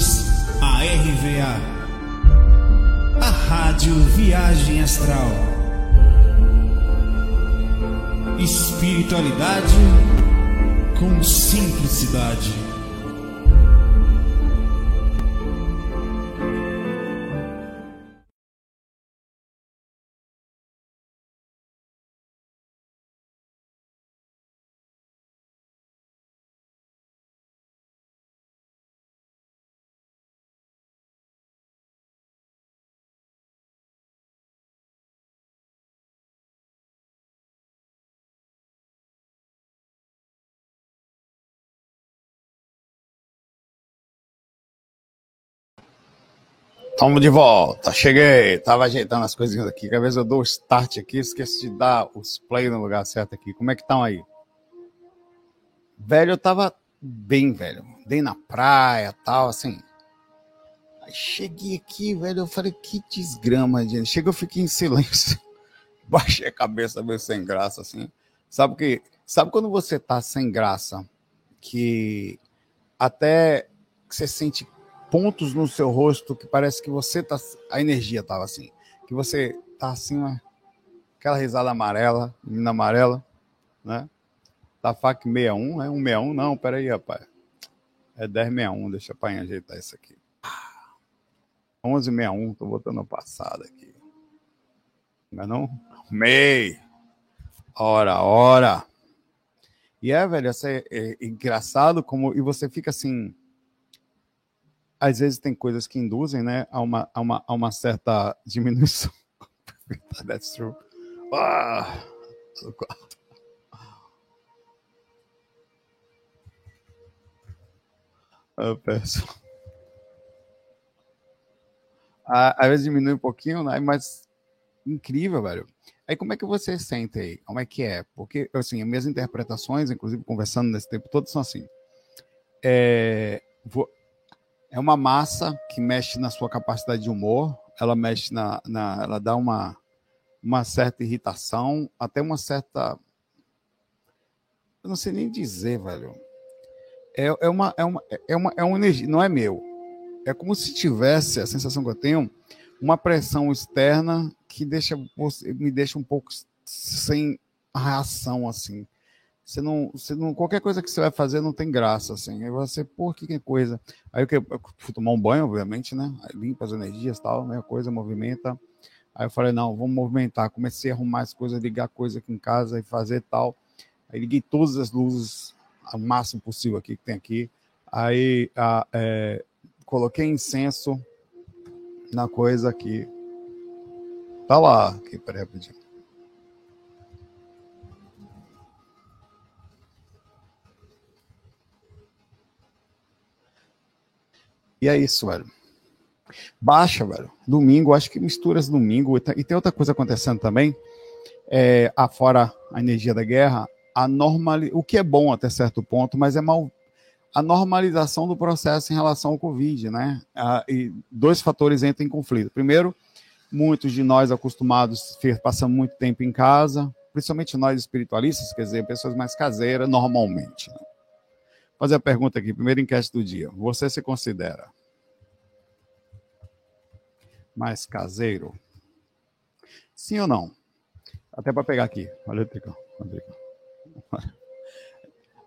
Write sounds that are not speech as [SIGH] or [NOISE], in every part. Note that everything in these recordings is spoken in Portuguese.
bem-vindos à RVA, a Rádio Viagem Astral. Espiritualidade com simplicidade. Estamos de volta, cheguei, tava ajeitando as coisinhas aqui. Às vezes eu dou o start aqui, esqueço de dar os play no lugar certo aqui. Como é que estão aí? Velho, eu tava bem, velho. Dei na praia, tal, assim. Aí cheguei aqui, velho, eu falei, que desgrama, gente. Chega, eu fiquei em silêncio. [LAUGHS] Baixei a cabeça, meio sem graça, assim. Sabe que, sabe quando você tá sem graça, que até que você sente pontos no seu rosto que parece que você tá. A energia tava assim. Que você tá assim, uma, aquela risada amarela, menina amarela, né? Da FAC 61, é 161? Não, peraí, rapaz. É 1061, deixa eu ajeitar isso aqui. 1161, tô botando o passado aqui. Não é não? Mei! Ora, ora! E é, velho, é, é engraçado como. E você fica assim às vezes tem coisas que induzem né, a, uma, a, uma, a uma certa [LAUGHS] diminuição. [LAUGHS] That's true. Ah, eu peço. Às vezes diminui um pouquinho, né? Mas incrível, velho. Aí como é que você sente aí? Como é que é? Porque, assim, as minhas interpretações, inclusive conversando nesse tempo todo, são assim. É, vou, é uma massa que mexe na sua capacidade de humor, ela mexe na, na ela dá uma, uma certa irritação, até uma certa eu não sei nem dizer, velho. É, é uma é uma é uma é uma energia, não é meu. É como se tivesse a sensação que eu tenho uma pressão externa que deixa me deixa um pouco sem reação assim. Você não, você não, qualquer coisa que você vai fazer não tem graça, assim. Aí você, pô, que, que coisa. Aí eu, eu fui tomar um banho, obviamente, né? Aí limpa as energias tal, mesma coisa, movimenta. Aí eu falei, não, vamos movimentar. Comecei a arrumar as coisas, ligar coisa aqui em casa e fazer tal. Aí liguei todas as luzes, o máximo possível aqui que tem aqui. Aí a, é, coloquei incenso na coisa aqui. Tá lá, aqui, peraí, rapidinho. E é isso, velho. Baixa, velho. Domingo, acho que misturas domingo. E tem outra coisa acontecendo também. É, afora a energia da guerra, a normal, o que é bom até certo ponto, mas é mal a normalização do processo em relação ao Covid, né? Ah, e dois fatores entram em conflito. Primeiro, muitos de nós acostumados passamos muito tempo em casa, principalmente nós espiritualistas, quer dizer, pessoas mais caseiras, normalmente. Né? Fazer a pergunta aqui, primeira enquete do dia. Você se considera mais caseiro? Sim ou não? Até para pegar aqui. Olha o tricão. [LAUGHS]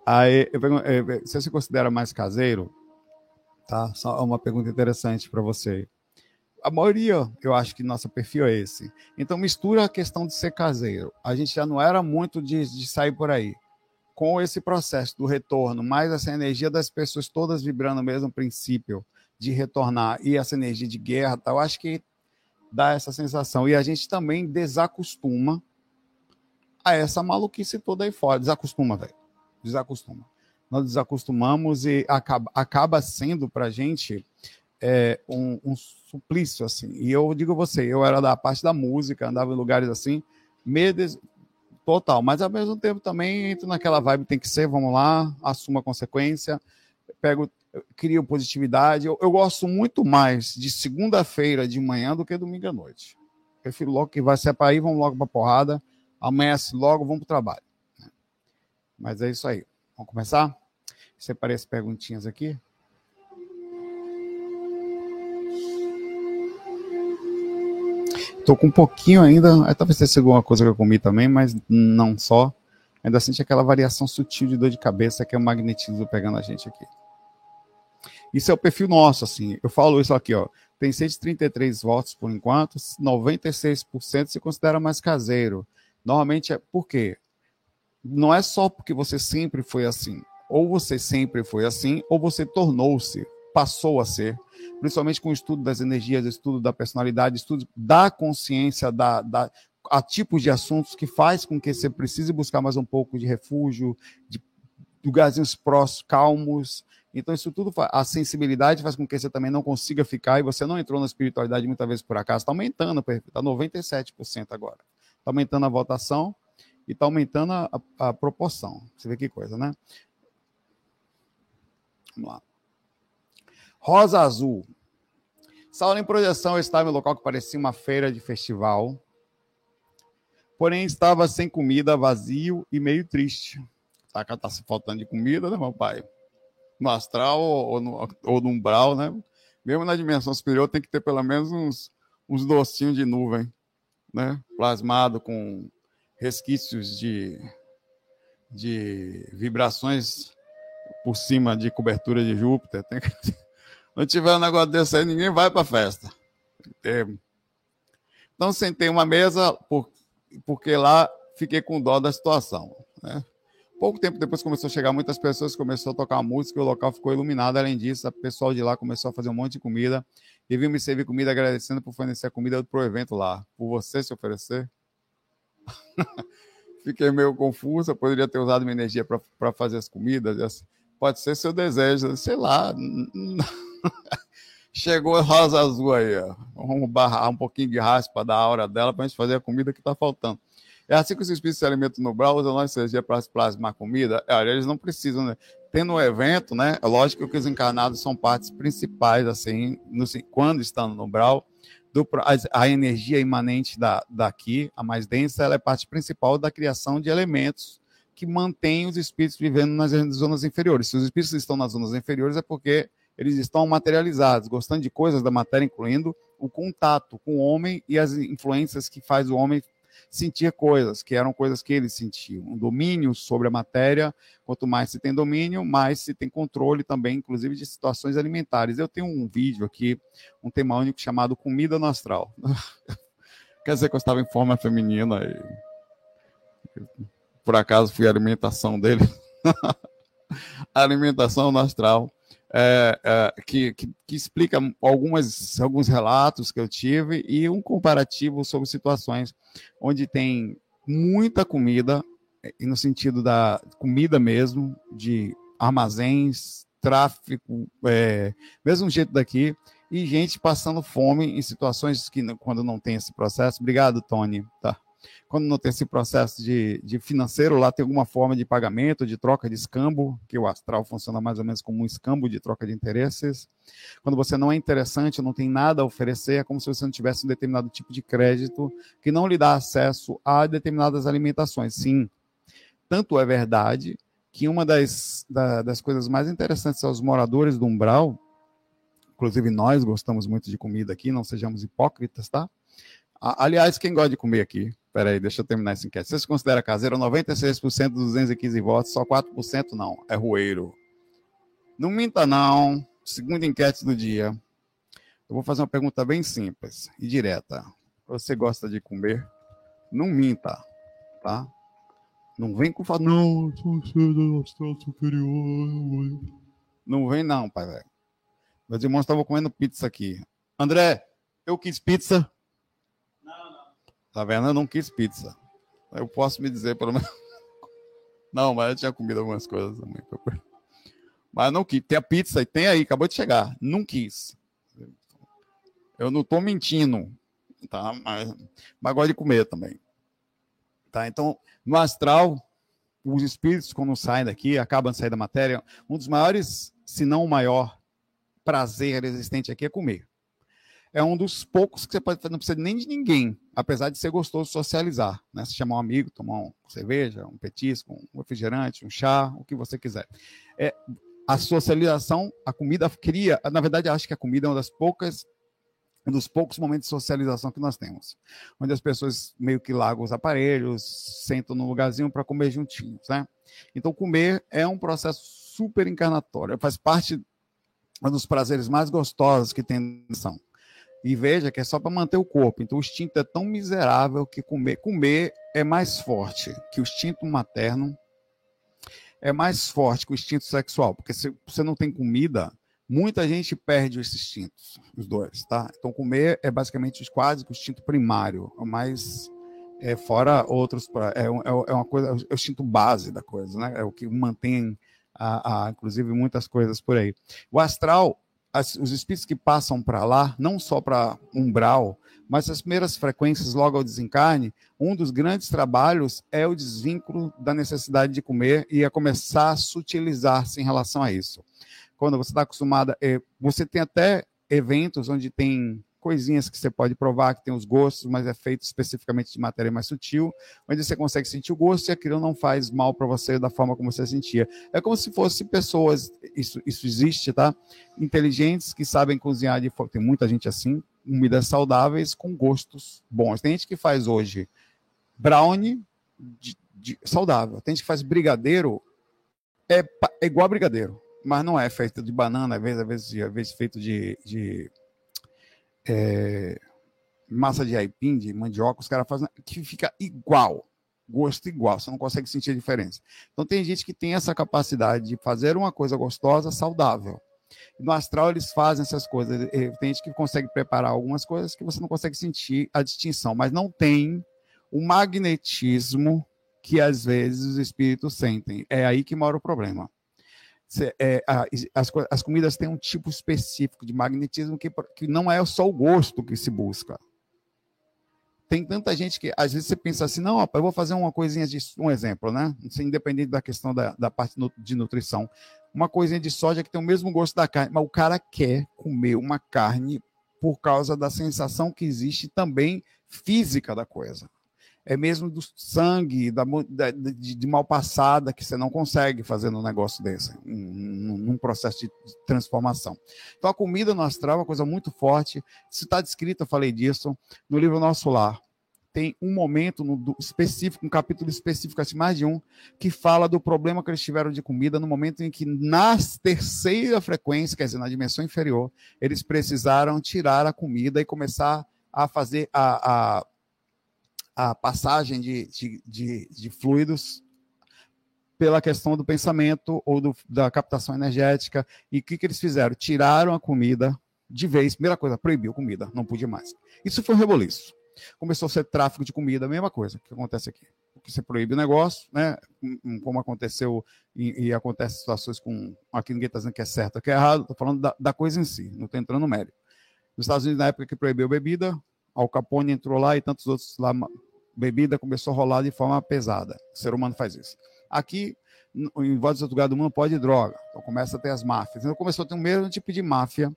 Aí, eu pergunto, eh, você se considera mais caseiro? Tá? Só uma pergunta interessante para você. A maioria, eu acho que nosso perfil é esse. Então, mistura a questão de ser caseiro. A gente já não era muito de, de sair por aí com esse processo do retorno, mais essa energia das pessoas todas vibrando o mesmo princípio de retornar e essa energia de guerra, eu acho que dá essa sensação. E a gente também desacostuma a essa maluquice toda aí fora. Desacostuma, velho. Desacostuma. Nós desacostumamos e acaba, acaba sendo para a gente é, um, um, suplício, assim. E eu digo você, eu era da parte da música, andava em lugares assim, medo, Total, mas ao mesmo tempo também entro naquela vibe, tem que ser, vamos lá, assuma a consequência, pego, crio positividade. Eu, eu gosto muito mais de segunda-feira de manhã do que domingo à noite. Prefiro logo que vai ser para aí, vamos logo para porrada, amanhece logo, vamos para o trabalho. Mas é isso aí. Vamos começar? Separei as perguntinhas aqui. Tô com um pouquinho ainda, talvez tenha sido alguma coisa que eu comi também, mas não só. Ainda sente aquela variação sutil de dor de cabeça que é o magnetismo pegando a gente aqui. Isso é o perfil nosso, assim. Eu falo isso aqui, ó. Tem 133 votos por enquanto, 96% se considera mais caseiro. Normalmente é por quê? Não é só porque você sempre foi assim. Ou você sempre foi assim, ou você tornou-se, passou a ser principalmente com o estudo das energias, estudo da personalidade, estudo da consciência, da, da, a tipos de assuntos que faz com que você precise buscar mais um pouco de refúgio, de lugarzinhos próximos, calmos. Então, isso tudo, a sensibilidade faz com que você também não consiga ficar e você não entrou na espiritualidade muitas vezes por acaso. Está aumentando, está 97% agora. Está aumentando a votação e está aumentando a, a, proporção. Você vê que coisa, né? Vamos lá. Rosa Azul. Sala em projeção estava em local que parecia uma feira de festival, porém estava sem comida, vazio e meio triste. Tá, tá se faltando de comida, né, meu pai? No astral ou no, ou no umbral, né? Mesmo na dimensão superior tem que ter pelo menos uns, uns docinhos de nuvem, né? Plasmado com resquícios de, de vibrações por cima de cobertura de Júpiter. Tem que não tiver um negócio desse aí, ninguém vai para festa. Então, sentei uma mesa, por, porque lá fiquei com dó da situação. Né? Pouco tempo depois começou a chegar muitas pessoas, começou a tocar música, o local ficou iluminado. Além disso, o pessoal de lá começou a fazer um monte de comida e viu me servir comida agradecendo por fornecer a comida para o evento lá. Por você se oferecer. [LAUGHS] Fiquei meio confuso, eu poderia ter usado minha energia para fazer as comidas. Pode ser seu desejo, sei lá. [LAUGHS] Chegou a rosa azul aí, ó. Vamos barrar um pouquinho de raspa da aura dela para gente fazer a comida que está faltando. É assim que os espíritos se alimentam no brau, usam nossa energia para plasmar comida. É, eles não precisam, né? Tendo um evento, né? É lógico que os encarnados são partes principais, assim, no, quando estão no brau. Do, a, a, energia imanente da, daqui, a mais densa, ela é parte principal da criação de elementos que mantêm os espíritos vivendo nas zonas inferiores. Se os espíritos estão nas zonas inferiores, é porque eles estão materializados, gostando de coisas da matéria, incluindo o contato com o homem e as influências que faz o homem sentir coisas, que eram coisas que eles sentiam. Um domínio sobre a matéria, quanto mais se tem domínio, mais se tem controle também, inclusive de situações alimentares. Eu tenho um vídeo aqui, um tema único chamado Comida no Astral. [LAUGHS] Quer dizer que eu estava em forma feminina e por acaso fui a alimentação dele. [LAUGHS] alimentação no astral é, é, que, que, que, explica algumas, alguns relatos que eu tive e um comparativo sobre situações onde tem muita comida, no sentido da comida mesmo, de armazéns, tráfico, é, mesmo jeito daqui, e gente passando fome em situações que, quando não tem esse processo. Obrigado, Tony. Tá quando não tem esse processo de, de financeiro, lá tem alguma forma de pagamento, de troca de escambo, que o astral funciona mais ou menos como um escambo de troca de interesses. Quando você não é interessante, não tem nada a oferecer, é como se você não tivesse um determinado tipo de crédito que não lhe dá acesso a determinadas alimentações. Sim, tanto é verdade que uma das, da, das coisas mais interessantes aos moradores do umbral, inclusive nós gostamos muito de comida aqui, não sejamos hipócritas, tá? Aliás, quem gosta de comer aqui? Peraí, deixa eu terminar essa enquete. Você se considera caseiro? 96% dos 215 votos, só 4% não. É rueiro. Não minta, não. Segunda enquete do dia. Eu vou fazer uma pergunta bem simples e direta. Você gosta de comer? Não minta, tá? Não vem com falar, não, sou astral superior. Não vem, não, pai, velho. Meus irmãos estavam comendo pizza aqui. André, eu quis pizza. Eu não quis pizza. Eu posso me dizer, pelo menos. [LAUGHS] Não, mas eu tinha comido algumas coisas também. Mas não quis. Tem a pizza e tem aí, acabou de chegar. Não quis. Eu não tô mentindo. Tá? Mas, mas gosto de comer também. Tá? Então, no astral, os espíritos, quando saem daqui, acabam de sair da matéria, um dos maiores, se não o maior, prazer existente aqui é comer é um dos poucos que você pode fazer, não precisa nem de ninguém, apesar de ser gostoso socializar, né? Se chamar um amigo, tomar uma cerveja, um petisco, um refrigerante, um chá, o que você quiser. É, a socialização, a comida cria, na verdade, acho que a comida é uma das poucas um dos poucos momentos de socialização que nós temos, onde as pessoas meio que largam os aparelhos, sentam no lugarzinho para comer juntinhos, né? Então, comer é um processo super encarnatório, faz parte um dos prazeres mais gostosos que tem são. E veja que é só para manter o corpo. Então, o instinto é tão miserável que comer, comer é mais forte que o instinto materno, é mais forte que o instinto sexual, porque se você não tem comida, Muita gente perde os instintos, os dois, tá? Então, comer é basicamente quase que o instinto primário, mas é, fora outros, é, é, é uma coisa, é o instinto base da coisa, né? É o que mantém, a, a inclusive, muitas coisas por aí. O astral, as, os espíritos que passam para lá, não só para umbral, mas as primeiras frequências logo ao desencarne, um dos grandes trabalhos é o desvínculo da necessidade de comer e a começar a sutilizar-se em relação a isso. Quando você está acostumada, é, você tem até eventos onde tem coisinhas que você pode provar, que tem os gostos, mas é feito especificamente de matéria mais sutil, onde você consegue sentir o gosto e aquilo não faz mal para você da forma como você sentia. É como se fosse pessoas, isso, isso existe, tá? Inteligentes que sabem cozinhar de. Tem muita gente assim, comidas saudáveis com gostos bons. Tem gente que faz hoje brownie de, de, saudável, tem gente que faz brigadeiro, é, é igual a brigadeiro mas não é feito de banana, às vezes, às vezes, às vezes feito de, de é, massa de aipim, de mandioca, os caras fazem que fica igual, gosto igual, você não consegue sentir a diferença. Então tem gente que tem essa capacidade de fazer uma coisa gostosa, saudável. No astral eles fazem essas coisas. Tem gente que consegue preparar algumas coisas que você não consegue sentir a distinção, mas não tem o magnetismo que às vezes os espíritos sentem. É aí que mora o problema é, as, as comidas têm um tipo específico de magnetismo que, que não é só o gosto que se busca. Tem tanta gente que, às vezes, você pensa assim, não, eu vou fazer uma coisinha de. Um exemplo, né? Independente da questão da, da parte de nutrição. Uma coisinha de soja que tem o mesmo gosto da carne, mas o cara quer comer uma carne por causa da sensação que existe também física da coisa é mesmo do sangue, da, de, de, mal passada, que você não consegue fazer num negócio desse, num, processo de transformação. Então, a comida no astral é uma coisa muito forte. Isso está descrito, eu falei disso, no livro Nosso Lar. Tem um momento no, específico, um capítulo específico, assim, mais de um, que fala do problema que eles tiveram de comida no momento em que, na terceira frequência, quer dizer, na dimensão inferior, eles precisaram tirar a comida e começar a fazer a, a a passagem de, de, de, de fluidos pela questão do pensamento ou do, da captação energética. E o que, que eles fizeram? Tiraram a comida de vez. Primeira coisa, proibiu comida, não podia mais. Isso foi um reboliço. Começou a ser tráfico de comida, a mesma coisa que acontece aqui. Porque você proíbe o negócio, né? Como aconteceu e, e acontece situações com. Aqui ninguém está dizendo que é certo, que é errado, estou falando da, da, coisa em si, não estou entrando no mérito. Nos Estados Unidos, na época que proibiu bebida, Al Capone entrou lá e tantos outros lá, bebida começou a rolar de forma pesada. O ser humano faz isso. Aqui, em vários outros lugares do mundo, pode droga. Então começa a ter as máfias. Então começou a ter o mesmo tipo de máfia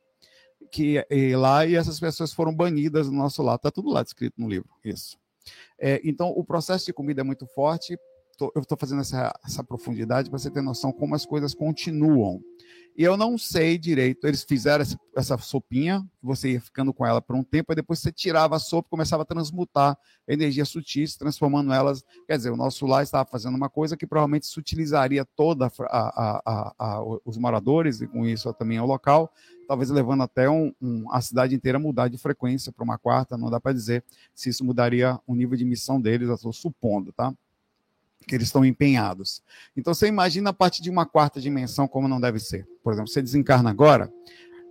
que lá e essas pessoas foram banidas do nosso lado. Está tudo lá descrito no livro, isso. É, então, o processo de comida é muito forte. Tô, eu estou fazendo essa, essa profundidade para você ter noção como as coisas continuam. E eu não sei direito. Eles fizeram essa, sopinha, você ia ficando com ela por um tempo, e depois você tirava a sopa e começava a transmutar energias sutis, transformando elas. Quer dizer, o nosso lar estava fazendo uma coisa que provavelmente se utilizaria toda a, a, a, os moradores, e com isso também o local, talvez levando até um, um, a cidade inteira mudar de frequência para uma quarta. Não dá para dizer se isso mudaria o nível de missão deles, eu estou supondo, tá? Que eles estão empenhados. Então você imagina a partir de uma quarta dimensão como não deve ser. Por exemplo, você desencarna agora,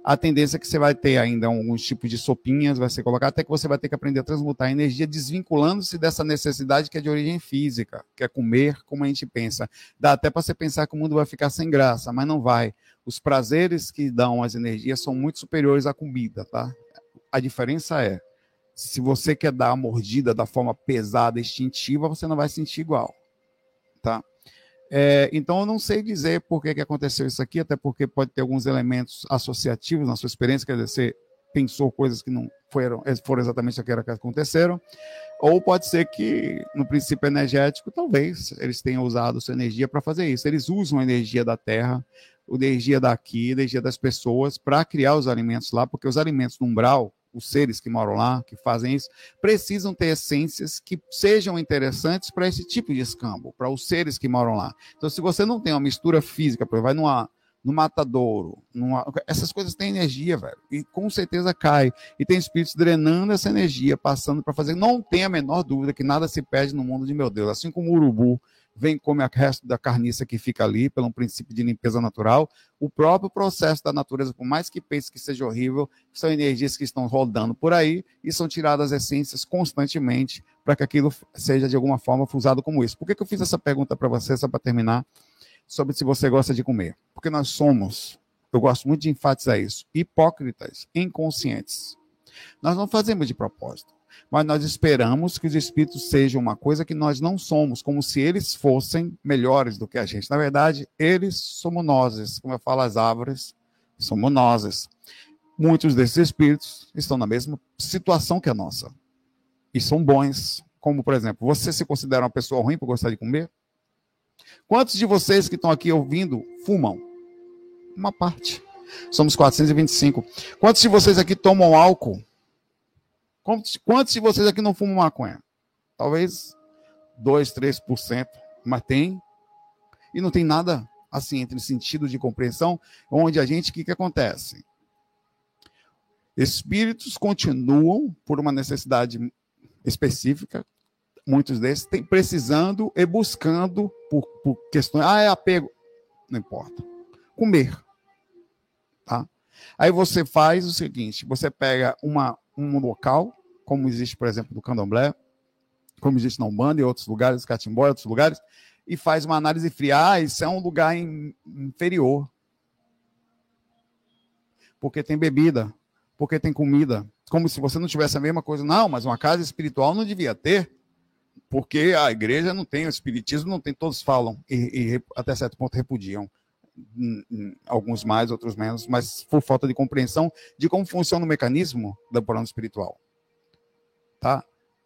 a tendência é que você vai ter ainda alguns tipos de sopinhas, vai ser colocado, até que você vai ter que aprender a transmutar a energia, desvinculando-se dessa necessidade que é de origem física, que é comer como a gente pensa. Dá até para você pensar que o mundo vai ficar sem graça, mas não vai. Os prazeres que dão as energias são muito superiores à comida, tá? A diferença é, se você quer dar a mordida da forma pesada, instintiva, você não vai sentir igual? É, então, eu não sei dizer por que, que aconteceu isso aqui, até porque pode ter alguns elementos associativos na sua experiência, quer dizer, você pensou coisas que não foram, foram exatamente aquilo que aconteceram, ou pode ser que, no princípio energético, talvez eles tenham usado sua energia para fazer isso. Eles usam a energia da Terra, a energia daqui, a energia das pessoas, para criar os alimentos lá, porque os alimentos no umbral, os seres que moram lá, que fazem isso, precisam ter essências que sejam interessantes para esse tipo de escambo, para os seres que moram lá. Então, se você não tem uma mistura física, vai numa, no matadouro, numa, essas coisas têm energia, velho, e com certeza cai. E tem espíritos drenando essa energia, passando para fazer. Não tem a menor dúvida que nada se perde no mundo de meu Deus. Assim como o urubu vem come o resto da carniça que fica ali, pelo princípio de limpeza natural. O próprio processo da natureza, por mais que pense que seja horrível, são energias que estão rodando por aí e são tiradas essências constantemente para que aquilo seja de alguma forma usado como isso. Por que, que eu fiz essa pergunta para você, só para terminar, sobre se você gosta de comer? Porque nós somos, eu gosto muito de enfatizar isso, hipócritas, inconscientes. Nós não fazemos de propósito mas nós esperamos que os espíritos sejam uma coisa que nós não somos, como se eles fossem melhores do que a gente. Na verdade, eles somos nós, como eu falo as árvores, somos nós. Muitos desses espíritos estão na mesma situação que a nossa. E são bons, como por exemplo, você se considera uma pessoa ruim por gostar de comer? Quantos de vocês que estão aqui ouvindo fumam? Uma parte. Somos 425. Quantos de vocês aqui tomam álcool? Quantos, quantos de vocês aqui não fumam maconha? Talvez 2, 3%, mas tem. E não tem nada assim entre sentido de compreensão, onde a gente, o que, que acontece? Espíritos continuam, por uma necessidade específica, muitos desses, tem, precisando e buscando por, por questões. Ah, é apego. Não importa. Comer. Tá? Aí você faz o seguinte: você pega uma, um local, como existe, por exemplo, no Candomblé, como existe na Umbanda e outros lugares, Catimbó e outros lugares, e faz uma análise fria. Ah, isso é um lugar in, inferior. Porque tem bebida, porque tem comida. Como se você não tivesse a mesma coisa. Não, mas uma casa espiritual não devia ter, porque a igreja não tem, o espiritismo não tem, todos falam e, e até certo ponto repudiam alguns mais, outros menos, mas por falta de compreensão de como funciona o mecanismo do plano espiritual. Tá?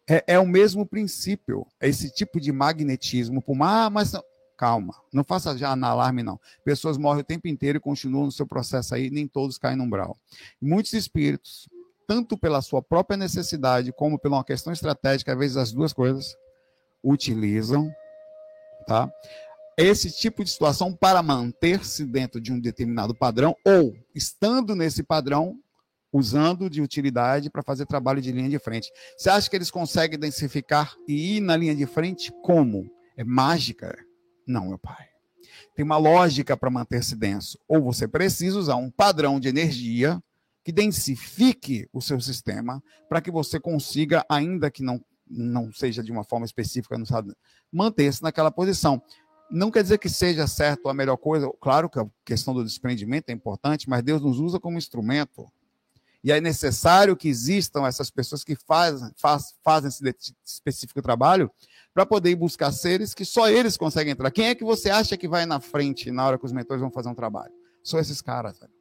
É, é, o mesmo princípio, é esse tipo de magnetismo, ah, mas não, calma, não faça já na alarme não. Pessoas morrem o tempo inteiro e continuam no seu processo aí, nem todos caem no umbral. Muitos espíritos, tanto pela sua própria necessidade como pela uma questão estratégica, às vezes as duas coisas, utilizam, tá? Esse tipo de situação para manter-se dentro de um determinado padrão ou estando nesse padrão usando de utilidade para fazer trabalho de linha de frente. Você acha que eles conseguem densificar e ir na linha de frente como? É mágica? Não, meu pai. Tem uma lógica para manter-se denso. Ou você precisa usar um padrão de energia que densifique o seu sistema para que você consiga, ainda que não, não seja de uma forma específica, manter-se naquela posição. Não quer dizer que seja certo a melhor coisa. Claro que a questão do desprendimento é importante, mas Deus nos usa como instrumento. E é necessário que existam essas pessoas que fazem, faz, fazem esse específico trabalho para poder buscar seres que só eles conseguem entrar. Quem é que você acha que vai na frente na hora que os mentores vão fazer um trabalho? São esses caras, velho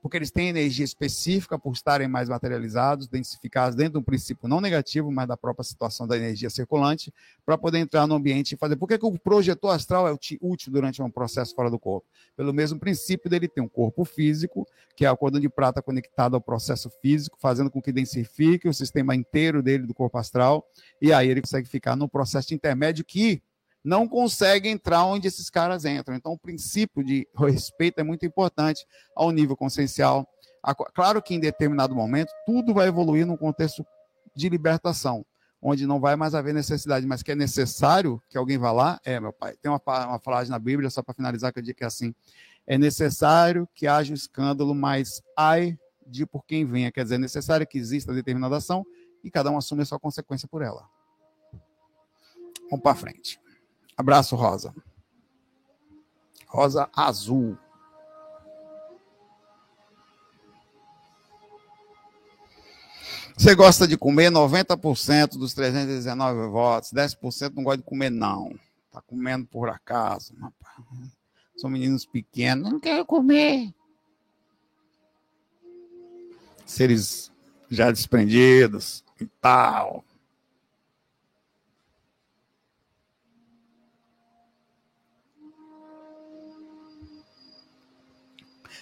porque eles têm energia específica por estarem mais materializados, densificados dentro de um princípio não negativo, mas da própria situação da energia circulante, para poder entrar no ambiente e fazer. Por que, que o projetor astral é útil durante um processo fora do corpo? Pelo mesmo princípio dele ter um corpo físico, que é o cordão de prata conectado ao processo físico, fazendo com que densifique o sistema inteiro dele do corpo astral, e aí ele consegue ficar no processo intermédio que não consegue entrar onde esses caras entram. Então, o princípio de respeito é muito importante ao nível consciencial. Claro que em determinado momento tudo vai evoluir num contexto de libertação, onde não vai mais haver necessidade, mas que é necessário que alguém vá lá, é, meu pai. Tem uma, uma frase na Bíblia, só para finalizar, que eu digo que é assim: é necessário que haja um escândalo, mas ai de por quem venha. Quer dizer, é necessário que exista determinada ação e cada um assume a sua consequência por ela. Vamos para frente. Abraço, Rosa. Rosa azul. Você gosta de comer 90% dos 319 votos, 10% não gosta de comer, não. Tá comendo por acaso. São meninos pequenos, não quero comer. Seres já desprendidos e tal.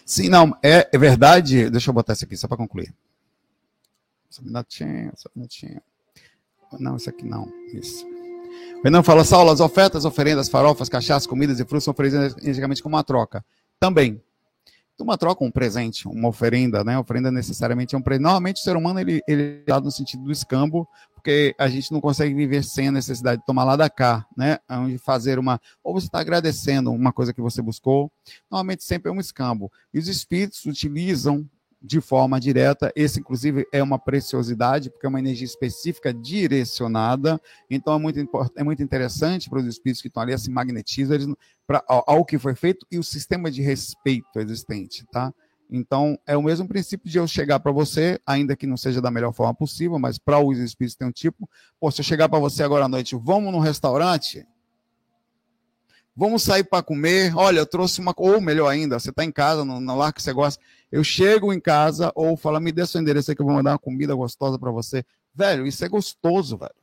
Sim, não, é, é verdade. Deixa eu botar isso aqui só para concluir. Só um minutinho, só um minutinho. Não, isso aqui não. Isso. O Renan fala, Saulo, as ofertas, oferendas, farofas, cachaças, comidas e frutos são oferecidas energeticamente como uma troca. Também. Uma troca, um presente, uma oferenda, né? Oferenda necessariamente é um presente. Normalmente o ser humano ele, ele é no sentido do escambo, porque a gente não consegue viver sem a necessidade de tomar lá da cá, né? Onde fazer uma. Ou você está agradecendo uma coisa que você buscou. Normalmente sempre é um escambo. E os espíritos utilizam de forma direta. Esse, inclusive, é uma preciosidade, porque é uma energia específica direcionada. Então, é muito, é muito interessante para os espíritos que estão ali, se magnetizam eles, pra, ao, ao que foi feito e o sistema de respeito existente, tá? Então, é o mesmo princípio de eu chegar para você, ainda que não seja da melhor forma possível, mas para os espíritos tem um tipo. Pô, se eu chegar para você agora à noite, vamos no restaurante? Vamos sair para comer? Olha, eu trouxe uma. Ou melhor ainda, você está em casa, no, no lar que você gosta. Eu chego em casa ou falo, me dê seu endereço aí que eu vou mandar uma comida gostosa para você. Velho, isso é gostoso, velho.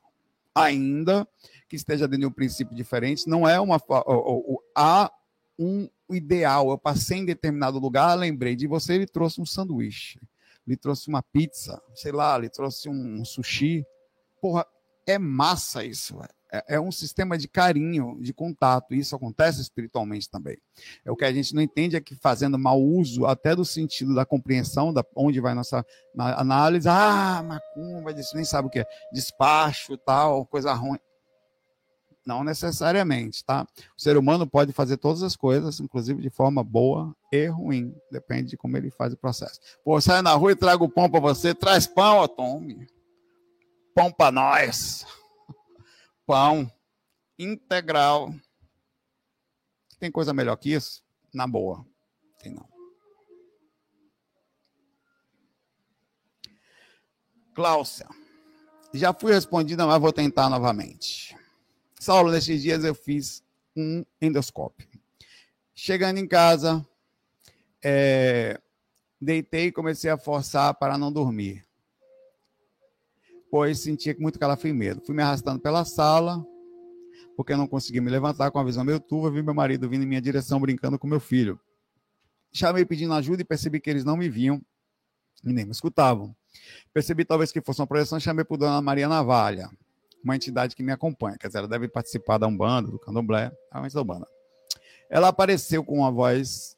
Ainda que esteja dentro de um princípio diferente, não é uma. Há um ideal. Eu passei em determinado lugar, lembrei de você, ele trouxe um sanduíche, ele trouxe uma pizza, sei lá, ele trouxe um sushi. Porra, é massa isso, velho. É, é um sistema de carinho, de contato. Isso acontece espiritualmente também. É o que a gente não entende é que fazendo mau uso até do sentido da compreensão, da onde vai nossa análise, ah, macumba, isso nem sabe o que é, despacho, tal, coisa ruim. Não necessariamente, tá? O ser humano pode fazer todas as coisas, inclusive de forma boa e ruim. Depende de como ele faz o processo. Pô, sai na rua e traga o pão para você. Traz pão, ó, tome. Pão para nós pão integral. Tem coisa melhor que isso? Na boa. Tem não. Cláudia. Já fui respondida, mas vou tentar novamente. Saulo, nesses dias eu fiz um endoscópio. Chegando em casa, é, deitei e comecei a forçar para não dormir pois sentia muito calafrio e medo. Fui me arrastando pela sala, porque não conseguia me levantar com a visão meio turva, vi meu marido vindo em minha direção brincando com meu filho. Chamei pedindo ajuda e percebi que eles não me viam e nem me escutavam. Percebi talvez que fosse uma projeção, chamei por Dona Maria Navalha, uma entidade que me acompanha, quer dizer, ela deve participar da Umbanda, do Candomblé, realmente da Umbanda. Ela apareceu com uma voz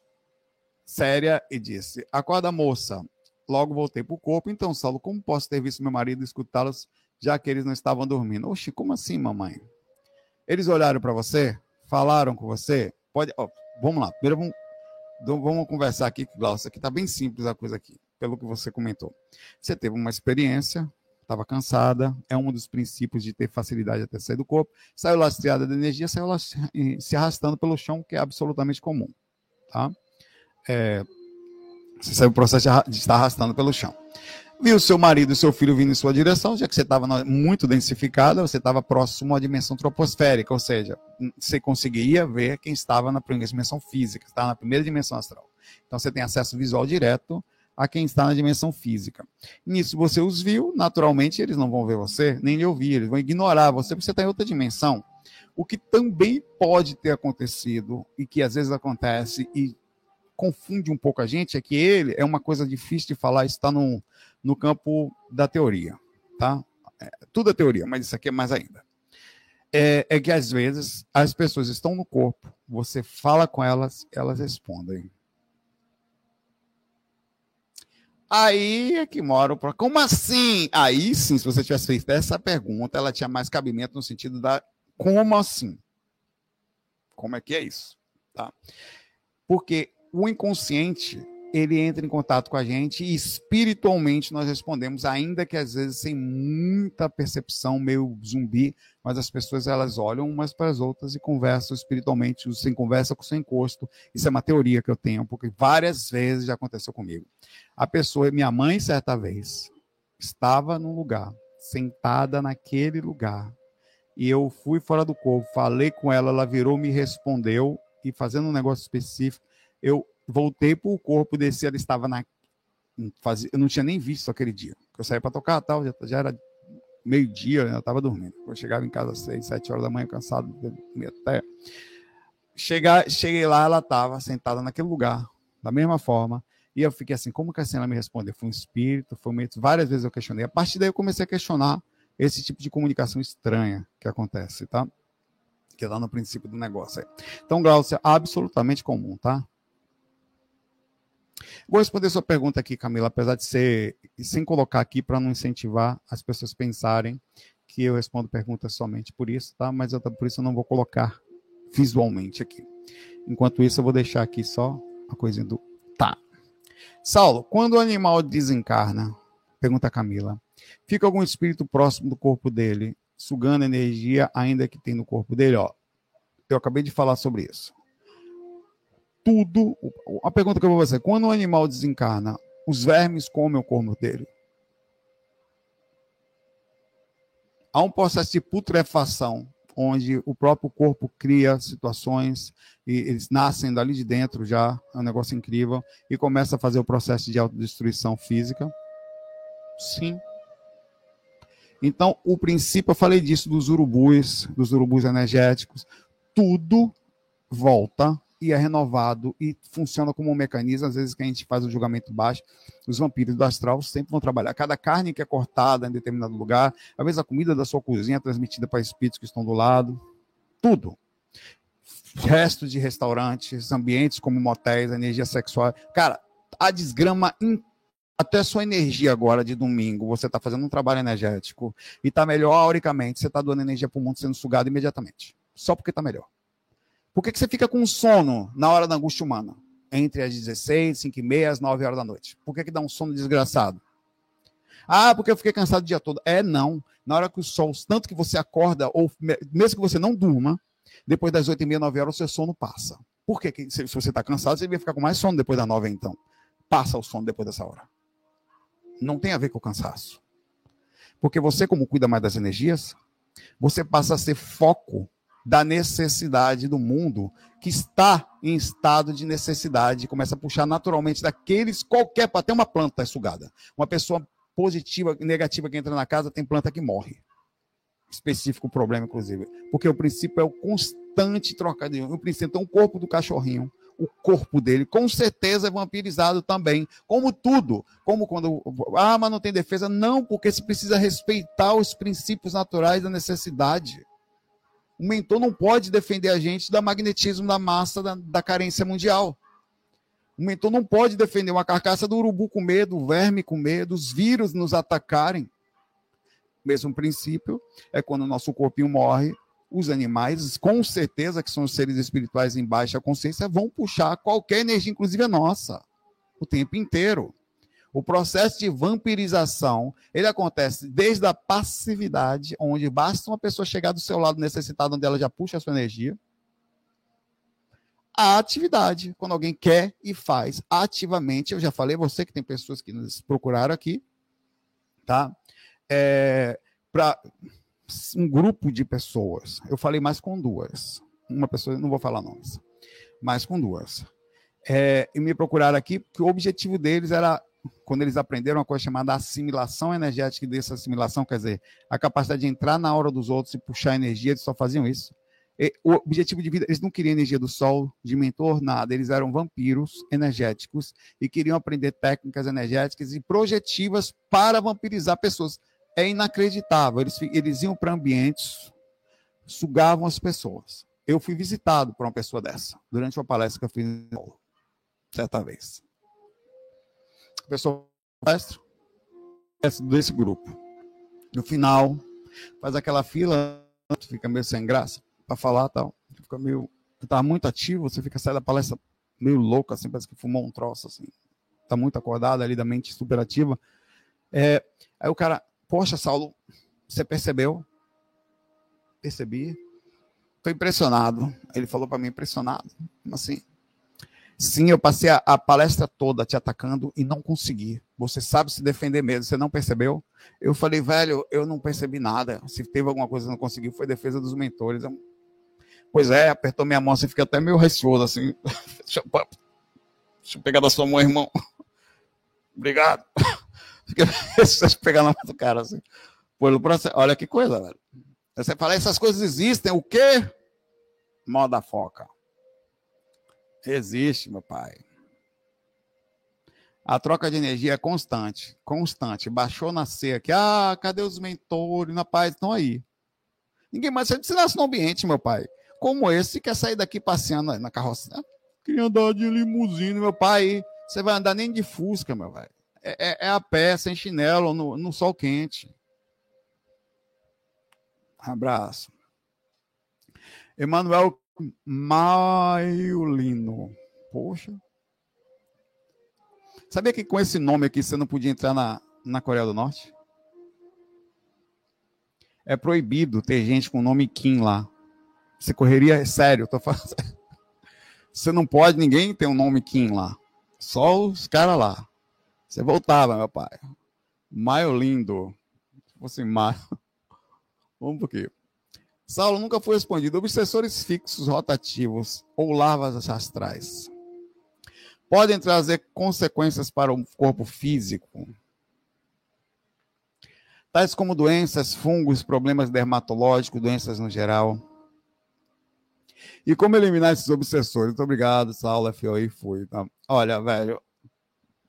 séria e disse: Acorda, moça, Logo voltei para o corpo. Então, Saulo, como posso ter visto meu marido escutá-los, já que eles não estavam dormindo? Oxe, como assim, mamãe? Eles olharam para você? Falaram com você? Pode. Vamos lá. Primeiro vamos, vamos conversar aqui, Glaucia, que está bem simples a coisa aqui, pelo que você comentou. Você teve uma experiência, estava cansada, é um dos princípios de ter facilidade até sair do corpo, saiu lastreada de energia, saiu se arrastando pelo chão, que é absolutamente comum. Tá? É, você saiu o processo de estar arrastando pelo chão. Viu seu marido e seu filho vindo em sua direção, já que você estava muito densificada, você estava próximo à dimensão troposférica, ou seja, você conseguia ver quem estava na primeira dimensão física, estava na primeira dimensão astral. Então você tem acesso visual direto a quem está na dimensão física. Nisso você os viu, naturalmente eles não vão ver você, nem lhe ouvir, eles vão ignorar você porque você está em outra dimensão. O que também pode ter acontecido e que às vezes acontece e confunde um pouco a gente é que ele é uma coisa difícil de falar, está no, no campo da teoria, tá? É, tudo é teoria, mas isso aqui é mais ainda. É, é, que às vezes as pessoas estão no corpo, você fala com elas, elas respondem. Aí é que mora o problema. Como assim? Aí sim, se você tivesse feito essa pergunta, ela tinha mais cabimento no sentido da como assim? Como é que é isso? Tá? Porque o inconsciente ele entra em contato com a gente e espiritualmente nós respondemos, ainda que às vezes sem muita percepção, meio zumbi, mas as pessoas elas olham umas para as outras e conversam espiritualmente, sem conversa com sem encosto. Isso é uma teoria que eu tenho, porque várias vezes já aconteceu comigo. A pessoa, minha mãe, certa vez, estava num lugar, sentada naquele lugar, e eu fui fora do corpo, falei com ela, ela virou, me respondeu, e fazendo um negócio específico, eu voltei para o corpo, desci, ela estava na. Fazia, eu não tinha nem visto aquele dia. Eu saí para tocar tal, já, já era meio-dia, eu estava dormindo. Eu chegava em casa às seis, sete horas da manhã, cansado, até. Chegar, cheguei lá, ela estava sentada naquele lugar, da mesma forma, E eu fiquei assim, como que assim ela me respondeu? Foi um espírito, foi um várias vezes eu questionei. A partir daí eu comecei a questionar esse tipo de comunicação estranha que acontece, tá? Que é lá no princípio do negócio. Então, Glaucia, absolutamente comum, tá? Vou responder sua pergunta aqui, Camila, apesar de ser sem colocar aqui para não incentivar as pessoas pensarem que eu respondo perguntas somente por isso, tá? Mas eu, por isso eu não vou colocar visualmente aqui. Enquanto isso, eu vou deixar aqui só a coisinha do tá. Saulo, quando o animal desencarna, pergunta Camila, fica algum espírito próximo do corpo dele, sugando energia ainda que tem no corpo dele? Ó, eu acabei de falar sobre isso. Tudo. A pergunta que eu vou fazer: quando o animal desencarna, os vermes comem o corpo dele? Há um processo de putrefação onde o próprio corpo cria situações e eles nascem dali de dentro já, é um negócio incrível, e começa a fazer o processo de autodestruição física. Sim. Então, o princípio, eu falei disso dos urubus, dos urubus energéticos, tudo volta e é renovado e funciona como um mecanismo. Às vezes que a gente faz o julgamento baixo, os vampiros do astral sempre vão trabalhar. Cada carne que é cortada em determinado lugar, às vezes a comida da sua cozinha é transmitida para espíritos que estão do lado, tudo. Restos de restaurantes, ambientes como motéis, energia sexual. Cara, a desgrama até sua energia agora de domingo, você está fazendo um trabalho energético e está melhor auricamente, você está doando energia para o mundo sendo sugado imediatamente. Só porque está melhor. Por que, que você fica com sono na hora da angústia humana? Entre as 16, 5 e meia, as 9 horas da noite. Por que, que dá um sono desgraçado? Ah, porque eu fiquei cansado o dia todo. É, não. Na hora que o sol, tanto que você acorda, ou mesmo que você não durma, depois das 8 e meia, 9 horas, o seu sono passa. Por quê? Se você está cansado, você devia ficar com mais sono depois das 9, então. Passa o sono depois dessa hora. Não tem a ver com o cansaço. Porque você, como cuida mais das energias, você passa a ser foco da necessidade do mundo que está em estado de necessidade, começa a puxar naturalmente daqueles qualquer, até uma planta é sugada. Uma pessoa positiva e negativa que entra na casa tem planta que morre. Específico problema, inclusive. Porque o princípio é o constante trocadilho. O princípio é o corpo do cachorrinho. O corpo dele, com certeza, é vampirizado também. Como tudo. Como quando. Ah, mas não tem defesa. Não, porque se precisa respeitar os princípios naturais da necessidade. O mentor não pode defender a gente da magnetismo da massa da, da carência mundial. O mentor não pode defender uma carcaça do urubu com medo, o verme com medo, os vírus nos atacarem. Mesmo princípio é quando o nosso corpinho morre, os animais, com certeza que são os seres espirituais em baixa consciência, vão puxar qualquer energia, inclusive a nossa, o tempo inteiro. O processo de vampirização, ele acontece desde a passividade, onde basta uma pessoa chegar do seu lado necessitada, onde ela já puxa a sua energia, a atividade, quando alguém quer e faz ativamente. Eu já falei, você que tem pessoas que nos procuraram aqui, tá? É, Para um grupo de pessoas, eu falei mais com duas. Uma pessoa, não vou falar nomes, mas com duas. É, e me procuraram aqui, porque o objetivo deles era quando eles aprenderam uma coisa chamada assimilação energética, e dessa assimilação, quer dizer, a capacidade de entrar na hora dos outros e puxar energia, eles só faziam isso. E o objetivo de vida, eles não queriam energia do sol, de mentor, nada. Eles eram vampiros energéticos e queriam aprender técnicas energéticas e projetivas para vampirizar pessoas. É inacreditável. Eles, eles iam para ambientes, sugavam as pessoas. Eu fui visitado por uma pessoa dessa, durante uma palestra que eu fiz certa vez pessoa palestra desse grupo. No final, faz aquela fila, fica meio sem graça para falar tal. Fica meio. Tá muito ativo, você fica saindo da palestra meio louco, assim, parece que fumou um troço, assim. Tá muito acordado ali da mente super ativa. É, aí o cara, poxa, Saulo, você percebeu? Percebi. Tô impressionado. Ele falou para mim, impressionado. Assim, Sim, eu passei a, a, palestra toda te atacando e não consegui. Você sabe se defender mesmo, você não percebeu? Eu falei, velho, eu não percebi nada. Se teve alguma coisa que não consegui, foi defesa dos mentores. Eu... Pois é, apertou minha mão, você fica até meio receoso assim. [LAUGHS] deixa, eu, deixa eu pegar da sua mão, irmão. Obrigado. [LAUGHS] Eu pegar na mão do cara assim. Olha que coisa, velho. Você fala, essas coisas existem, o quê? Moda foca. Existe, meu pai. A troca de energia é constante, constante. Baixou na aqui. Ah, cadê os mentores? Na paz, estão aí. Ninguém mais. Se nasce num ambiente, meu pai, como esse, quer sair daqui passeando na carroça. Ah, queria andar de limusine, meu pai. Você vai andar nem de Fusca, meu pai. É, é, é a pé, sem chinelo, no, no sol quente. Abraço. Emanuel Maiolino. Poxa. Sabia que com esse nome aqui você não podia entrar na, na Coreia do Norte? É proibido ter gente com o nome Kim lá. Você correria, sério, tô falando. [LAUGHS] Você não pode, ninguém ter um nome Kim lá. Só os caras lá. Você voltava, meu pai. Maio lindo. Se fosse maio. [LAUGHS] Vamos por quê? Saulo nunca foi respondido. Obsessores fixos rotativos ou larvas astrais podem trazer consequências para o corpo físico, tais como doenças, fungos, problemas dermatológicos, doenças no geral. E como eliminar esses obsessores? Muito obrigado, Saulo, FOI, fui. Tá? Olha, velho.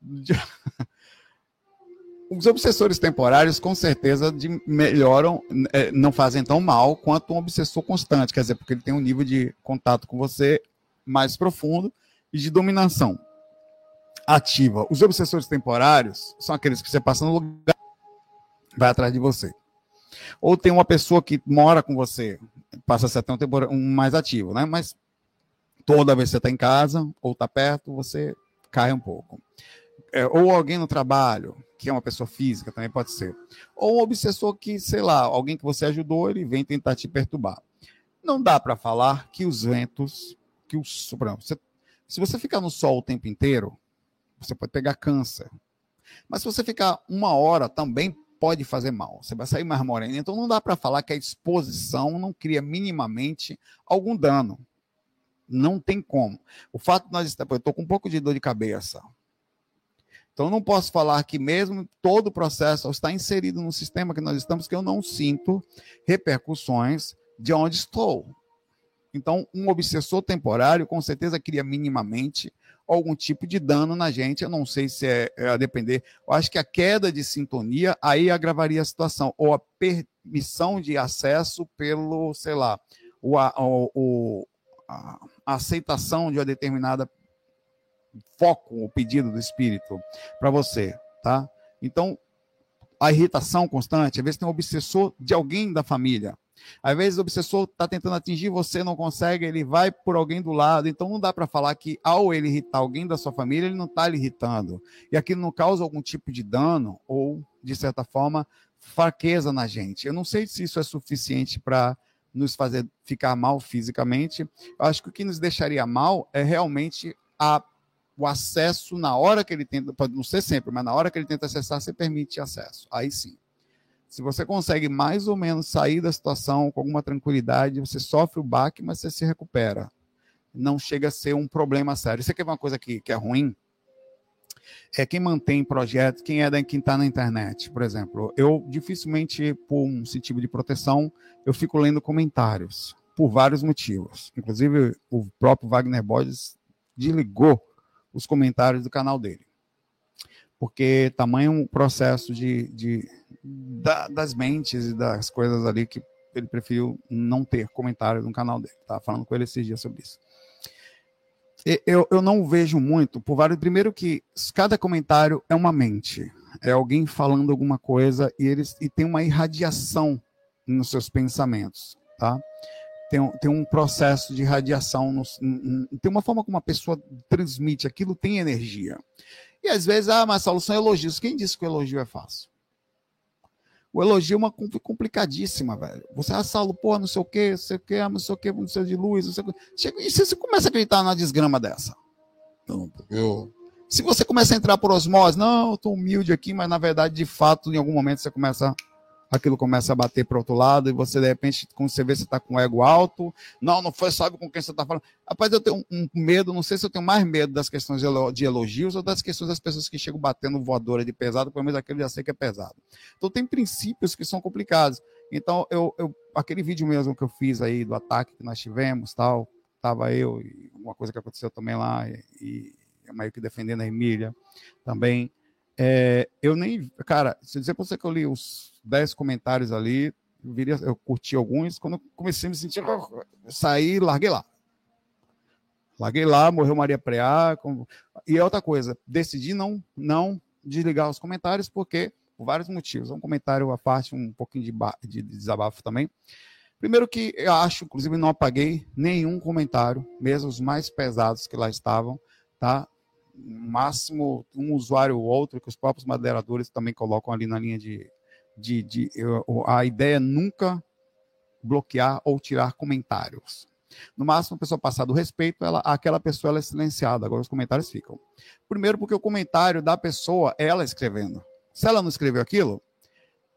[LAUGHS] Os obsessores temporários, com certeza, de, melhoram, é, não fazem tão mal quanto um obsessor constante, quer dizer, porque ele tem um nível de contato com você mais profundo e de dominação ativa. Os obsessores temporários são aqueles que você passa no lugar, vai atrás de você. Ou tem uma pessoa que mora com você, passa a ser até um, um mais ativo, né? Mas toda vez que você está em casa ou está perto, você cai um pouco. É, ou alguém no trabalho, que é uma pessoa física, também pode ser. Ou um obsessor que, sei lá, alguém que você ajudou, ele vem tentar te perturbar. Não dá para falar que os ventos, que exemplo, você, se você ficar no sol o tempo inteiro, você pode pegar câncer. Mas se você ficar uma hora, também pode fazer mal. Você vai sair mais moreno. Então não dá para falar que a exposição não cria minimamente algum dano. Não tem como. O fato de nós estarmos. Eu estou com um pouco de dor de cabeça. Então não posso falar que mesmo todo o processo está inserido no sistema que nós estamos, que eu não sinto repercussões de onde estou. Então, um obsessor temporário com certeza cria minimamente algum tipo de dano na gente. Eu não sei se é, é a depender. Eu acho que a queda de sintonia aí agravaria a situação, ou a permissão de acesso pelo, sei lá, o, o, a aceitação de uma determinada foco, o pedido do espírito para você, tá? Então, a irritação constante, às vezes tem um obsessor de alguém da família, às vezes o obsessor está tentando atingir você, não consegue, ele vai por alguém do lado. Então não dá para falar que ao ele irritar alguém da sua família, ele não está lhe irritando. E aquilo não causa algum tipo de dano ou, de certa forma, fraqueza na gente. Eu não sei se isso é suficiente para nos fazer ficar mal fisicamente. Eu acho que o que nos deixaria mal é realmente a, o acesso na hora que ele tenta, pode não ser sempre, mas na hora que ele tenta acessar, você permite acesso. Aí sim. Se você consegue mais ou menos sair da situação com alguma tranquilidade, você sofre o baque, mas você se recupera. Não chega a ser um problema sério. Isso aqui é uma coisa que, que é ruim. É quem mantém projetos, quem é da, quem está na internet, por exemplo. Eu dificilmente, por um sentido de proteção, eu fico lendo comentários por vários motivos. Inclusive, o próprio Wagner Borges desligou os comentários do canal dele. Porque tamanho processo de, de da, das mentes e das coisas ali que ele preferiu não ter comentário no canal dele. Estava falando com ele esses dias sobre isso. Eu, eu não vejo muito, por vários. Primeiro, que cada comentário é uma mente. É alguém falando alguma coisa e, eles, e tem uma irradiação nos seus pensamentos. Tá? Tem, tem um processo de radiação, no, tem uma forma como uma pessoa transmite aquilo, tem energia. E às vezes, ah, mas são elogios. Quem disse que o elogio é fácil? O elogio é uma complicadíssima, velho. Você, ah, Saulo, porra, não sei o quê, não sei o quê, ah, não sei o quê, não sei de luz, não sei o quê. Chega, e você começa a acreditar na desgrama dessa? Não, eu... Se você começa a entrar por osmose, não, eu tô humilde aqui, mas na verdade, de fato, em algum momento você começa a aquilo começa a bater para outro lado, e você, de repente, quando você vê, você está com o ego alto. Não, não foi, sabe com quem você está falando. Rapaz, eu tenho um, medo, não sei se eu tenho mais medo das questões de elogios ou das questões das pessoas que chegam batendo voadora de pesado, pelo menos aquele já sei que é pesado. Então, tem princípios que são complicados. Então, eu, eu aquele vídeo mesmo que eu fiz aí do ataque que nós tivemos, tal, tava eu e uma coisa que aconteceu também lá, e, e meio que defendendo a Emília também. É, eu nem, cara, se dizer para você que eu li os 10 comentários ali, eu, viria, eu curti alguns, quando eu comecei a me sentir, eu saí, larguei lá. Larguei lá, morreu Maria Preá. Com... E é outra coisa, decidi não, não desligar os comentários, porque, por vários motivos. Um comentário à parte, um pouquinho de, de desabafo também. Primeiro que eu acho, inclusive não apaguei nenhum comentário, mesmo os mais pesados que lá estavam, tá? máximo um usuário ou outro, que os próprios moderadores também colocam ali na linha de. De, de eu, a ideia é nunca bloquear ou tirar comentários. No máximo, a pessoa passar do respeito, ela, aquela pessoa ela é silenciada. Agora os comentários ficam. Primeiro, porque o comentário da pessoa é ela escrevendo. Se ela não escreveu aquilo,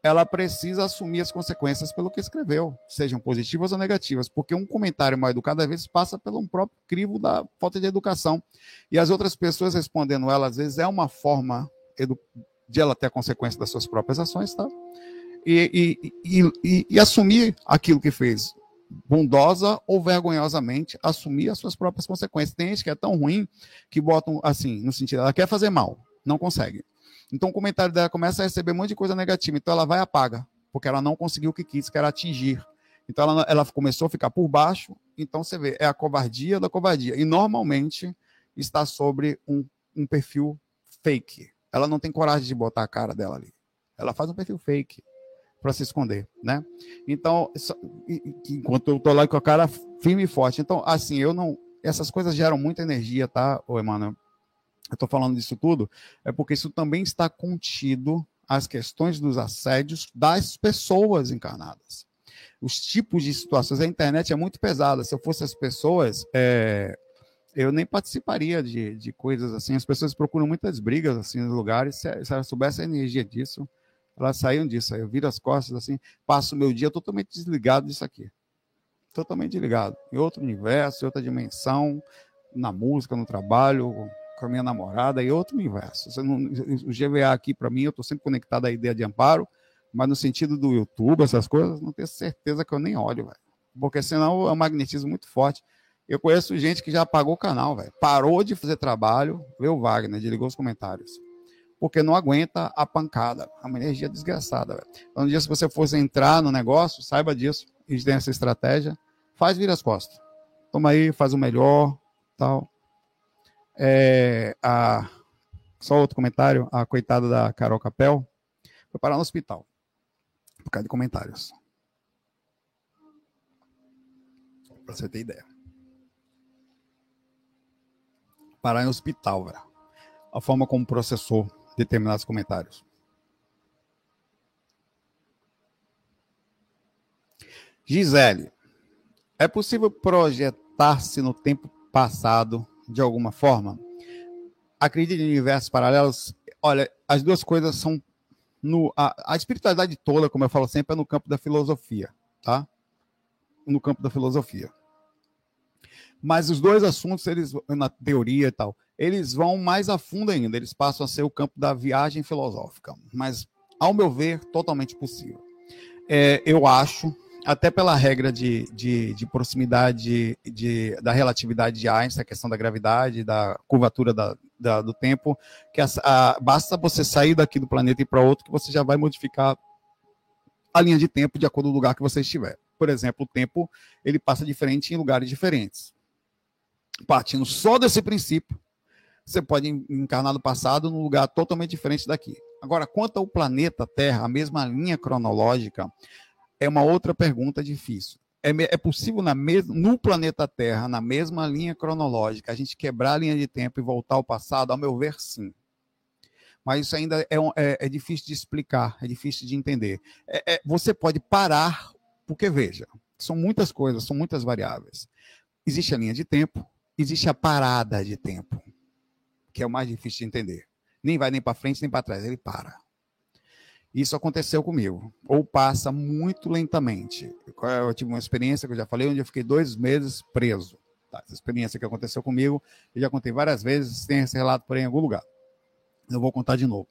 ela precisa assumir as consequências pelo que escreveu, sejam positivas ou negativas, porque um comentário mal educado às vezes passa pelo próprio crivo da falta de educação. E as outras pessoas respondendo ela, às vezes, é uma forma de ela ter a consequência das suas próprias ações, tá? E, e, e, e, assumir aquilo que fez, bondosa ou vergonhosamente, assumir as suas próprias consequências. Tem gente que é tão ruim que botam assim, no sentido, ela quer fazer mal, não consegue. Então o comentário dela começa a receber um monte de coisa negativa. Então ela vai e apaga, porque ela não conseguiu o que quis, que era atingir. Então ela, ela começou a ficar por baixo. Então você vê, é a covardia da covardia. E normalmente está sobre um, um perfil fake. Ela não tem coragem de botar a cara dela ali. Ela faz um perfil fake para se esconder, né? Então, enquanto eu tô lá com a cara firme e forte. Então, assim, eu não. Essas coisas geram muita energia, tá, ô Emmanuel? Eu estou falando disso tudo, é porque isso também está contido as questões dos assédios das pessoas encarnadas. Os tipos de situações. A internet é muito pesada. Se eu fosse as pessoas, é, eu nem participaria de, de coisas assim. As pessoas procuram muitas brigas assim nos lugares. Se, se elas soubessem a energia disso, elas saíam disso. Aí eu viro as costas assim, passo o meu dia totalmente desligado disso aqui. Totalmente desligado. Em outro universo, em outra dimensão, na música, no trabalho, com a minha namorada e outro universo. Não, o GVA aqui, para mim, eu estou sempre conectado à ideia de amparo, mas no sentido do YouTube, essas coisas, não tenho certeza que eu nem olho, velho. Porque senão é um magnetismo muito forte. Eu conheço gente que já apagou o canal, velho. Parou de fazer trabalho, vê o Wagner, desligou os comentários. Porque não aguenta a pancada. É uma energia desgraçada, velho. Então, um dia, se você fosse entrar no negócio, saiba disso. A gente tem essa estratégia. Faz vir as costas. Toma aí, faz o melhor, tal. É, a, só outro comentário, a coitada da Carol Capel foi parar no hospital por causa de comentários. Pra você ter ideia. Parar em hospital, velho. A forma como processou determinados comentários. Gisele, é possível projetar-se no tempo passado de alguma forma? Acredite em universos paralelos? Olha, as duas coisas são. No, a, a espiritualidade toda, como eu falo sempre, é no campo da filosofia, tá? No campo da filosofia. Mas os dois assuntos, eles, na teoria e tal, eles vão mais a fundo ainda, eles passam a ser o campo da viagem filosófica. Mas, ao meu ver, totalmente possível. É, eu acho até pela regra de, de, de proximidade de, da relatividade de Einstein, a questão da gravidade, da curvatura da, da do tempo, que a, a, basta você sair daqui do planeta e para outro que você já vai modificar a linha de tempo de acordo com o lugar que você estiver. Por exemplo, o tempo ele passa diferente em lugares diferentes. Partindo só desse princípio, você pode encarnar no passado num lugar totalmente diferente daqui. Agora, quanto ao planeta Terra, a mesma linha cronológica, é uma outra pergunta difícil. É, é possível na mes, no planeta Terra, na mesma linha cronológica, a gente quebrar a linha de tempo e voltar ao passado? Ao meu ver, sim. Mas isso ainda é, é, é difícil de explicar, é difícil de entender. É, é, você pode parar, porque veja, são muitas coisas, são muitas variáveis. Existe a linha de tempo, existe a parada de tempo, que é o mais difícil de entender. Nem vai nem para frente nem para trás, ele para. Isso aconteceu comigo, ou passa muito lentamente. Eu tive uma experiência que eu já falei, onde eu fiquei dois meses preso. Tá, essa experiência que aconteceu comigo, eu já contei várias vezes, tem esse relato por aí em algum lugar. Eu vou contar de novo.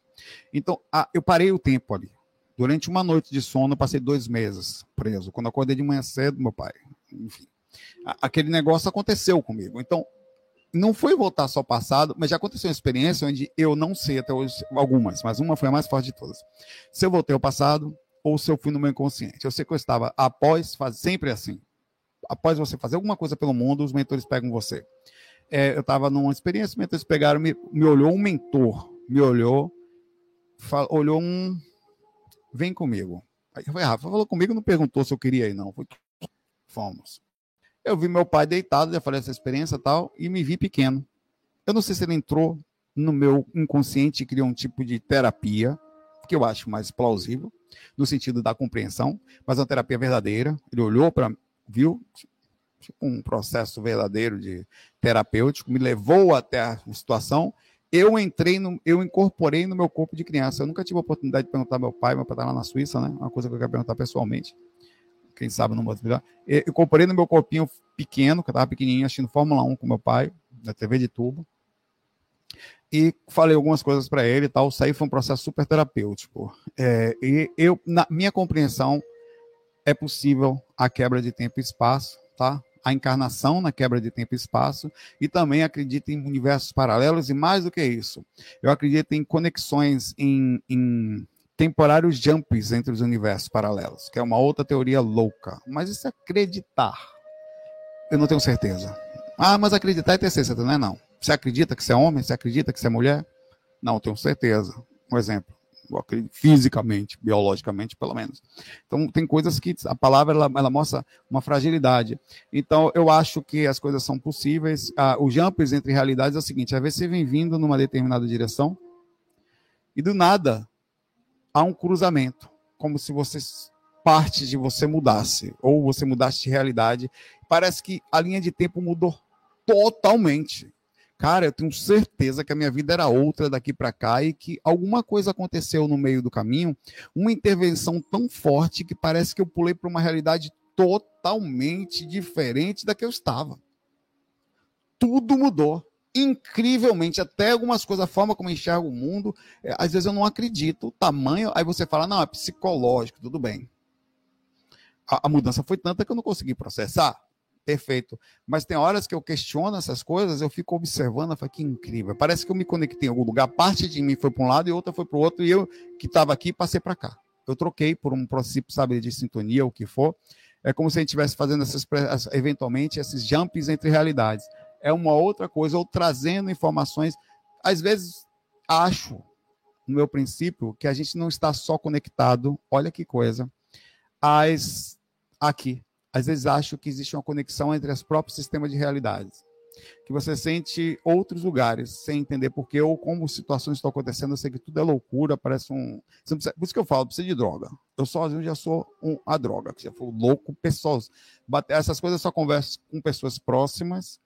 Então, eu parei o tempo ali. Durante uma noite de sono, eu passei dois meses preso. Quando acordei de manhã cedo, meu pai, enfim. Aquele negócio aconteceu comigo. Então, não foi voltar só ao passado, mas já aconteceu uma experiência onde eu não sei até hoje algumas, mas uma foi a mais forte de todas. Se eu voltei ao passado ou se eu fui no meu inconsciente. Eu sei que eu estava após fazer sempre assim. Após você fazer alguma coisa pelo mundo, os mentores pegam você. É, eu estava numa experiência, os mentores pegaram, me, me olhou um mentor, me olhou, olhou um, vem comigo. Aí eu falei, Rafa, falou comigo, não perguntou se eu queria ir, não. Fomos. Eu vi meu pai deitado, já falei essa experiência e tal, e me vi pequeno. Eu não sei se ele entrou no meu inconsciente e criou um tipo de terapia, que eu acho mais plausível, no sentido da compreensão, mas uma terapia verdadeira. Ele olhou para, viu, um processo verdadeiro de terapêutico, me levou até a situação. Eu entrei, no, eu incorporei no meu corpo de criança. Eu nunca tive a oportunidade de perguntar ao meu pai, meu pai está lá na Suíça, né? Uma coisa que eu quero perguntar pessoalmente quem sabe não melhor. Eu comprei no meu corpinho pequeno, que eu estava pequenininho, assistindo Fórmula 1 com meu pai, na TV de tubo. E falei algumas coisas para ele e tal. Isso aí foi um processo super terapêutico. É, e eu, na minha compreensão, é possível a quebra de tempo e espaço, tá? A encarnação na quebra de tempo e espaço, e também acredito em universos paralelos, e mais do que isso, eu acredito em conexões, em, em temporários jumps entre os universos paralelos, que é uma outra teoria louca. Mas isso é acreditar. Eu não tenho certeza. Ah, mas acreditar é ter certeza, não é não. Você acredita que você é homem? Você acredita que você é mulher? Não, tenho certeza. Um exemplo. Fisicamente, biologicamente, pelo menos. Então, tem coisas que a palavra ela, ela mostra uma fragilidade. Então, eu acho que as coisas são possíveis. Ah, o jumps entre realidades é o seguinte: às vezes você vem vindo numa determinada direção e do nada há um cruzamento, como se você parte de você mudasse, ou você mudasse de realidade. Parece que a linha de tempo mudou totalmente. Cara, eu tenho certeza que a minha vida era outra daqui para cá e que alguma coisa aconteceu no meio do caminho, uma intervenção tão forte que parece que eu pulei para uma realidade totalmente diferente da que eu estava. Tudo mudou incrivelmente, até algumas coisas, a forma como eu enxergo o mundo, é, às vezes eu não acredito o tamanho, aí você fala, não, é psicológico, tudo bem. A, a, mudança foi tanta que eu não consegui processar. Perfeito. Mas tem horas que eu questiono essas coisas, eu fico observando, eu falo, que incrível. Parece que eu me conectei em algum lugar, parte de mim foi para um lado e outra foi para o outro, e eu que estava aqui passei para cá. Eu troquei por um princípio, sabe, de sintonia, o que for. É como se a gente estivesse fazendo essas, eventualmente, esses jumps entre realidades é uma outra coisa, ou trazendo informações. Às vezes, acho, no meu princípio, que a gente não está só conectado, olha que coisa, as, aqui. Às vezes acho que existe uma conexão entre os próprios sistemas de realidades. Que você sente outros lugares sem entender porquê ou como situações estão acontecendo. Eu sei que tudo é loucura, parece um. Precisa... Por isso que eu falo, precisa de droga. Eu sozinho já sou um, a droga, que já fui louco, pessoas. Essas coisas eu só converso com pessoas próximas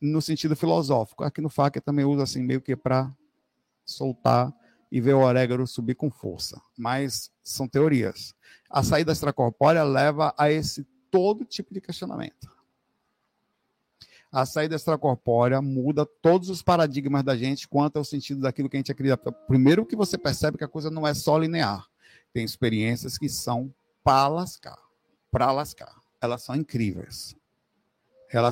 no sentido filosófico. Aqui no FAC também usa assim meio que para soltar e ver o orégano subir com força. Mas são teorias. A saída extracorpórea leva a esse todo tipo de questionamento. A saída extracorpórea muda todos os paradigmas da gente quanto ao sentido daquilo que a gente acredita. Primeiro que você percebe que a coisa não é só linear. Tem experiências que são para lascar. Para lascar. Elas são incríveis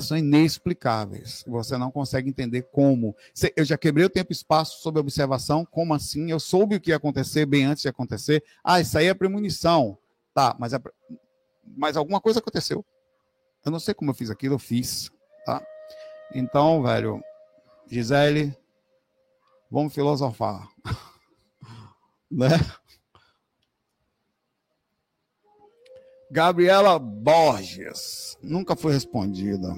são inexplicáveis. Você não consegue entender como. Eu já quebrei o tempo e espaço sob observação. Como assim? Eu soube o que ia acontecer bem antes de acontecer. Ah, isso aí é premonição. Tá, mas, é... mas alguma coisa aconteceu. Eu não sei como eu fiz aquilo, eu fiz. Tá? Então, velho, Gisele, vamos filosofar. [LAUGHS] né? Gabriela Borges, nunca foi respondida.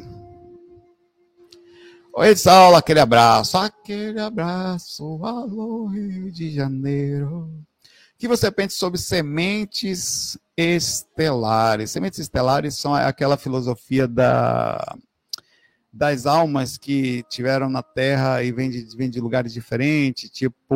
Oi, Saulo, aquele abraço, aquele abraço, alô Rio de Janeiro. O que você pensa sobre sementes estelares? Sementes estelares são aquela filosofia da, das almas que tiveram na Terra e vêm de, vêm de lugares diferentes, tipo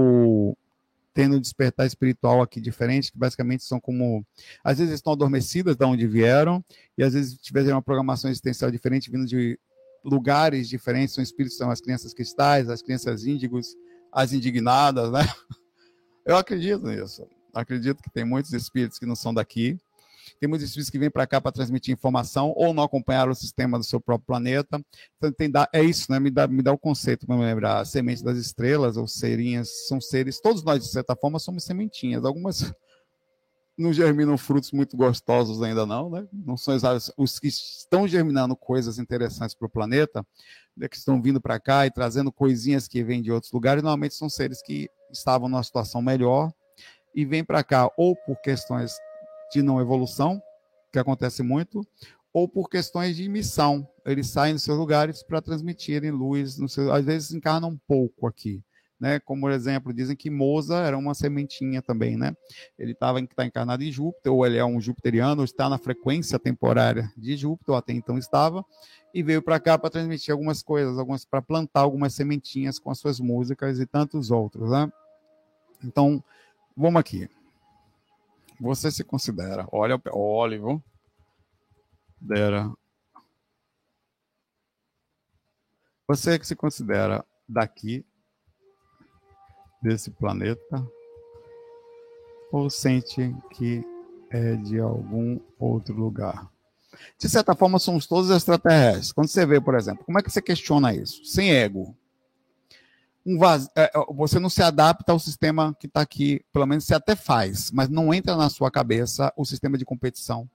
tendo um despertar espiritual aqui diferente, que basicamente são como. Às vezes estão adormecidas de onde vieram, e às vezes tiveram uma programação existencial diferente, vindo de lugares diferentes. São espíritos, são as crianças cristais, as crianças índigos, as indignadas, né? [LAUGHS] Eu acredito nisso. Acredito que tem muitos espíritos que não são daqui. Tem muitos espíritos que vêm para cá para transmitir informação ou não acompanhar o sistema do seu próprio planeta. Então, tem, é isso, né? Me dá, me dá o conceito para me lembrar. A semente das estrelas ou serinhas são seres, todos nós, de certa forma, somos sementinhas. Algumas [LAUGHS] não germinam frutos muito gostosos ainda não, né? Não são os que estão germinando coisas interessantes para o planeta, né, que estão vindo para cá e trazendo coisinhas que vêm de outros lugares, normalmente são seres que estavam numa situação melhor e vêm para cá ou por questões de não evolução, que acontece muito, ou por questões de missão. Eles saem dos seus lugares para transmitirem luz, às vezes encarnam um pouco aqui né? Como por exemplo, dizem que Moza era uma sementinha também, né? Ele estava tá encarnado em Júpiter, ou ele é um jupiteriano, ou está na frequência temporária de Júpiter, ou até então estava, e veio para cá para transmitir algumas coisas, algumas para plantar algumas sementinhas com as suas músicas e tantos outros, né? Então, vamos aqui. Você se considera, olha, olha, viu? Dera. Você que se considera daqui desse planeta ou sente que é de algum outro lugar? De certa forma, somos todos extraterrestres. Quando você vê, por exemplo, como é que você questiona isso? Sem ego. Um vaz... É, você não se adapta ao sistema que está aqui, pelo menos você até faz, mas não entra na sua cabeça o sistema de competição.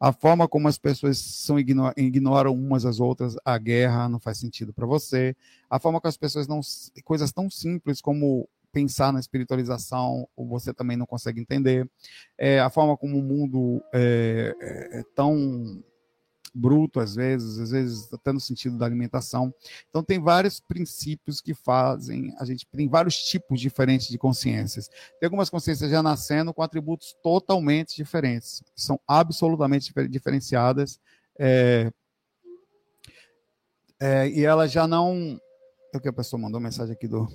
A forma como as pessoas são ignoram, umas às outras, a guerra não faz sentido para você. A forma que as pessoas não. coisas tão simples como pensar na espiritualização, você também não consegue entender. É, a forma como o mundo é, é, é tão bruto às vezes, às vezes até no sentido da alimentação. Então tem vários princípios que fazem, a gente tem vários tipos diferentes de consciências. Tem algumas consciências já nascendo com atributos totalmente diferentes, são absolutamente diferenciadas. É, é, e ela já não. É o que a pessoa mandou mensagem aqui do,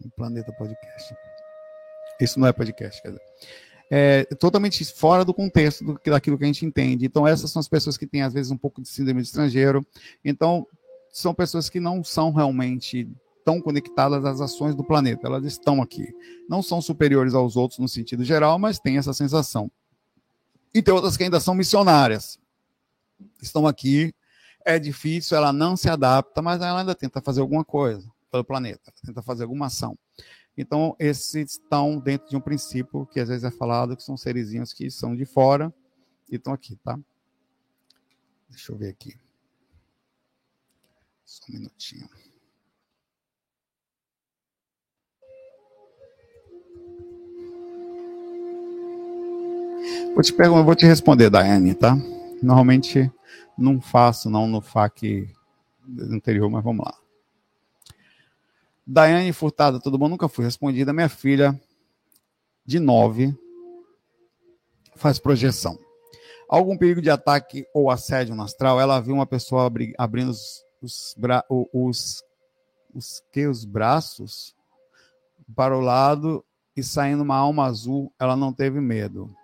no Planeta Podcast. Isso não é podcast, quer dizer. É totalmente fora do contexto do, daquilo que a gente entende. Então, essas são as pessoas que têm, às vezes, um pouco de síndrome de estrangeiro. Então, são pessoas que não são realmente tão conectadas às ações do planeta. Elas estão aqui. Não são superiores aos outros no sentido geral, mas têm essa sensação. E tem outras que ainda são missionárias. Estão aqui. É difícil, ela não se adapta, mas ela ainda tenta fazer alguma coisa pelo planeta, tenta fazer alguma ação. Então, esses estão dentro de um princípio que às vezes é falado, que são serizinhos que são de fora e estão aqui, tá? Deixa eu ver aqui. Só um minutinho. Vou te perguntar, vou te responder, Daiane, tá? Normalmente não faço, não no FAQ anterior, mas vamos lá. Daiane Furtada, todo mundo nunca foi respondida. Minha filha, de 9, faz projeção. Algum perigo de ataque ou assédio no astral? Ela viu uma pessoa abri, abrindo os, os, bra, os, os, que, os braços para o lado e saindo uma alma azul. Ela não teve medo.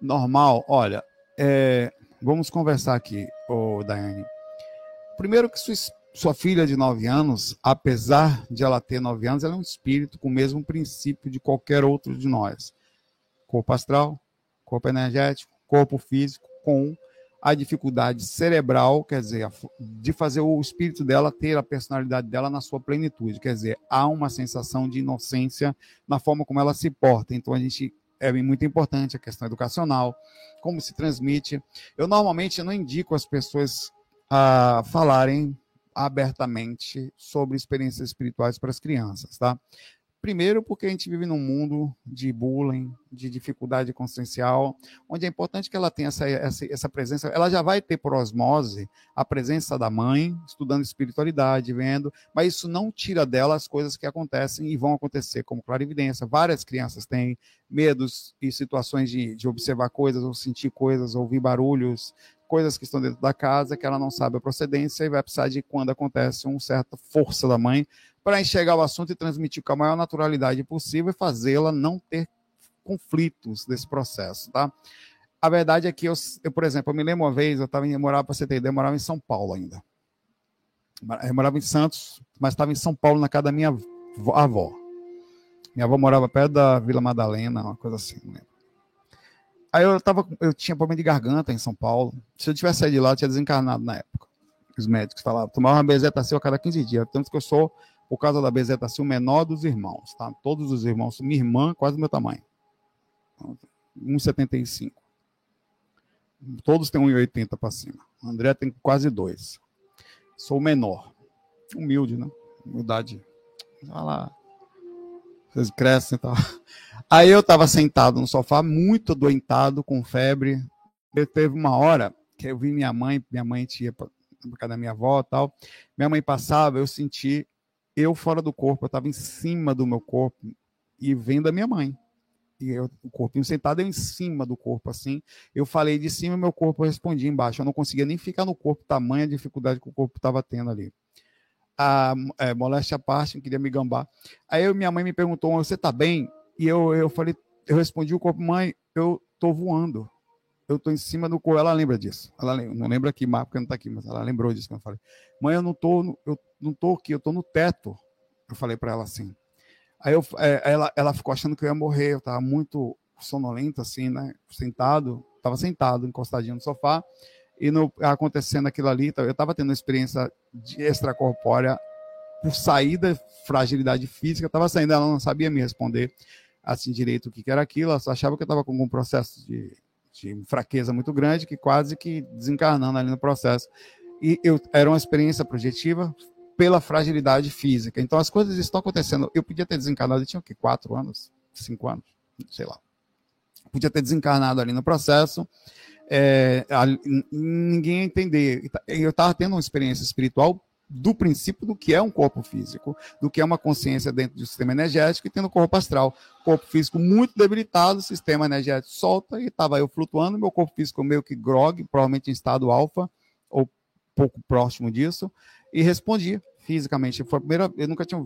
Normal, olha, é, vamos conversar aqui, ô Daiane. Primeiro que sua sua filha de 9 anos, apesar de ela ter 9 anos, ela é um espírito com o mesmo princípio de qualquer outro de nós. Corpo astral, corpo energético, corpo físico, com a dificuldade cerebral, quer dizer, de fazer o espírito dela ter a personalidade dela na sua plenitude. Quer dizer, há uma sensação de inocência na forma como ela se porta. Então, a gente é muito importante a questão educacional, como se transmite. Eu normalmente não indico as pessoas a falarem abertamente sobre experiências espirituais para as crianças, tá? Primeiro, porque a gente vive num mundo de bullying, de dificuldade consciencial, onde é importante que ela tenha essa, essa, essa, presença. Ela já vai ter por osmose a presença da mãe, estudando espiritualidade, vendo, mas isso não tira dela as coisas que acontecem e vão acontecer, como clarividência. Várias crianças têm medos e situações de, de observar coisas, ou sentir coisas, ouvir barulhos, coisas que estão dentro da casa que ela não sabe a procedência e vai precisar de quando acontece uma certa força da mãe para enxergar o assunto e transmitir com a maior naturalidade possível e fazê-la não ter conflitos desse processo, tá? A verdade é que eu, eu por exemplo, eu me lembro uma vez, eu estava morava para você ter eu morava em São Paulo ainda. Eu morava em Santos, mas estava em São Paulo na casa da minha avó. Minha avó morava perto da Vila Madalena, uma coisa assim, não lembro. Aí eu tava, eu tinha problema de garganta em São Paulo. Se eu tivesse saído de lá, eu tinha desencarnado na época. Os médicos falavam, tomava uma bezetacil a cada 15 dias. Tanto que eu sou, por causa da bezetacil, o menor dos irmãos, tá? Todos os irmãos, minha irmã, quase do meu tamanho. 1,75. Todos têm 1,80 para cima. O André tem quase dois. Sou o menor. Humilde, né? Humildade. Olha lá. Vocês crescem e tal. Aí eu estava sentado no sofá, muito adoentado, com febre. Eu teve uma hora que eu vi minha mãe, minha mãe tinha para casa da minha avó tal. Minha mãe passava, eu senti eu fora do corpo, eu estava em cima do meu corpo e vendo a minha mãe e o corpinho sentado eu em cima do corpo, assim. Eu falei de cima, meu corpo respondia embaixo. Eu não conseguia nem ficar no corpo, tamanha dificuldade que o corpo estava tendo ali. A é, moléstia à parte, queria me gambar. Aí eu, minha mãe me perguntou: Você tá bem? E eu, eu falei: Eu respondi o corpo, mãe, eu tô voando. Eu tô em cima do corpo. Ela lembra disso. Ela lembra, não lembra aqui, porque não tá aqui, mas ela lembrou disso que eu falei. Mãe, eu não tô, eu não tô aqui, eu tô no teto. Eu falei para ela assim. Aí eu, é, ela, ela ficou achando que eu ia morrer, eu estava muito sonolento, assim, né? Sentado, estava sentado, encostadinho no sofá, e no, acontecendo aquilo ali, eu estava tendo uma experiência de extracorpórea por saída, fragilidade física, estava saindo, ela não sabia me responder assim direito o que era aquilo, ela só achava que eu estava com algum processo de, de fraqueza muito grande, que quase que desencarnando ali no processo. E eu, era uma experiência projetiva, pela fragilidade física. Então as coisas estão acontecendo. Eu podia ter desencarnado, eu tinha o quê? Quatro anos? Cinco anos? Sei lá. Podia ter desencarnado ali no processo. É, ninguém ia entender. Eu estava tendo uma experiência espiritual do princípio do que é um corpo físico, do que é uma consciência dentro do sistema energético e tendo o corpo astral. Corpo físico muito debilitado, sistema energético solta e estava eu flutuando, meu corpo físico meio que grog, provavelmente em estado alfa pouco próximo disso e respondi fisicamente. Foi a primeira, eu nunca tinha,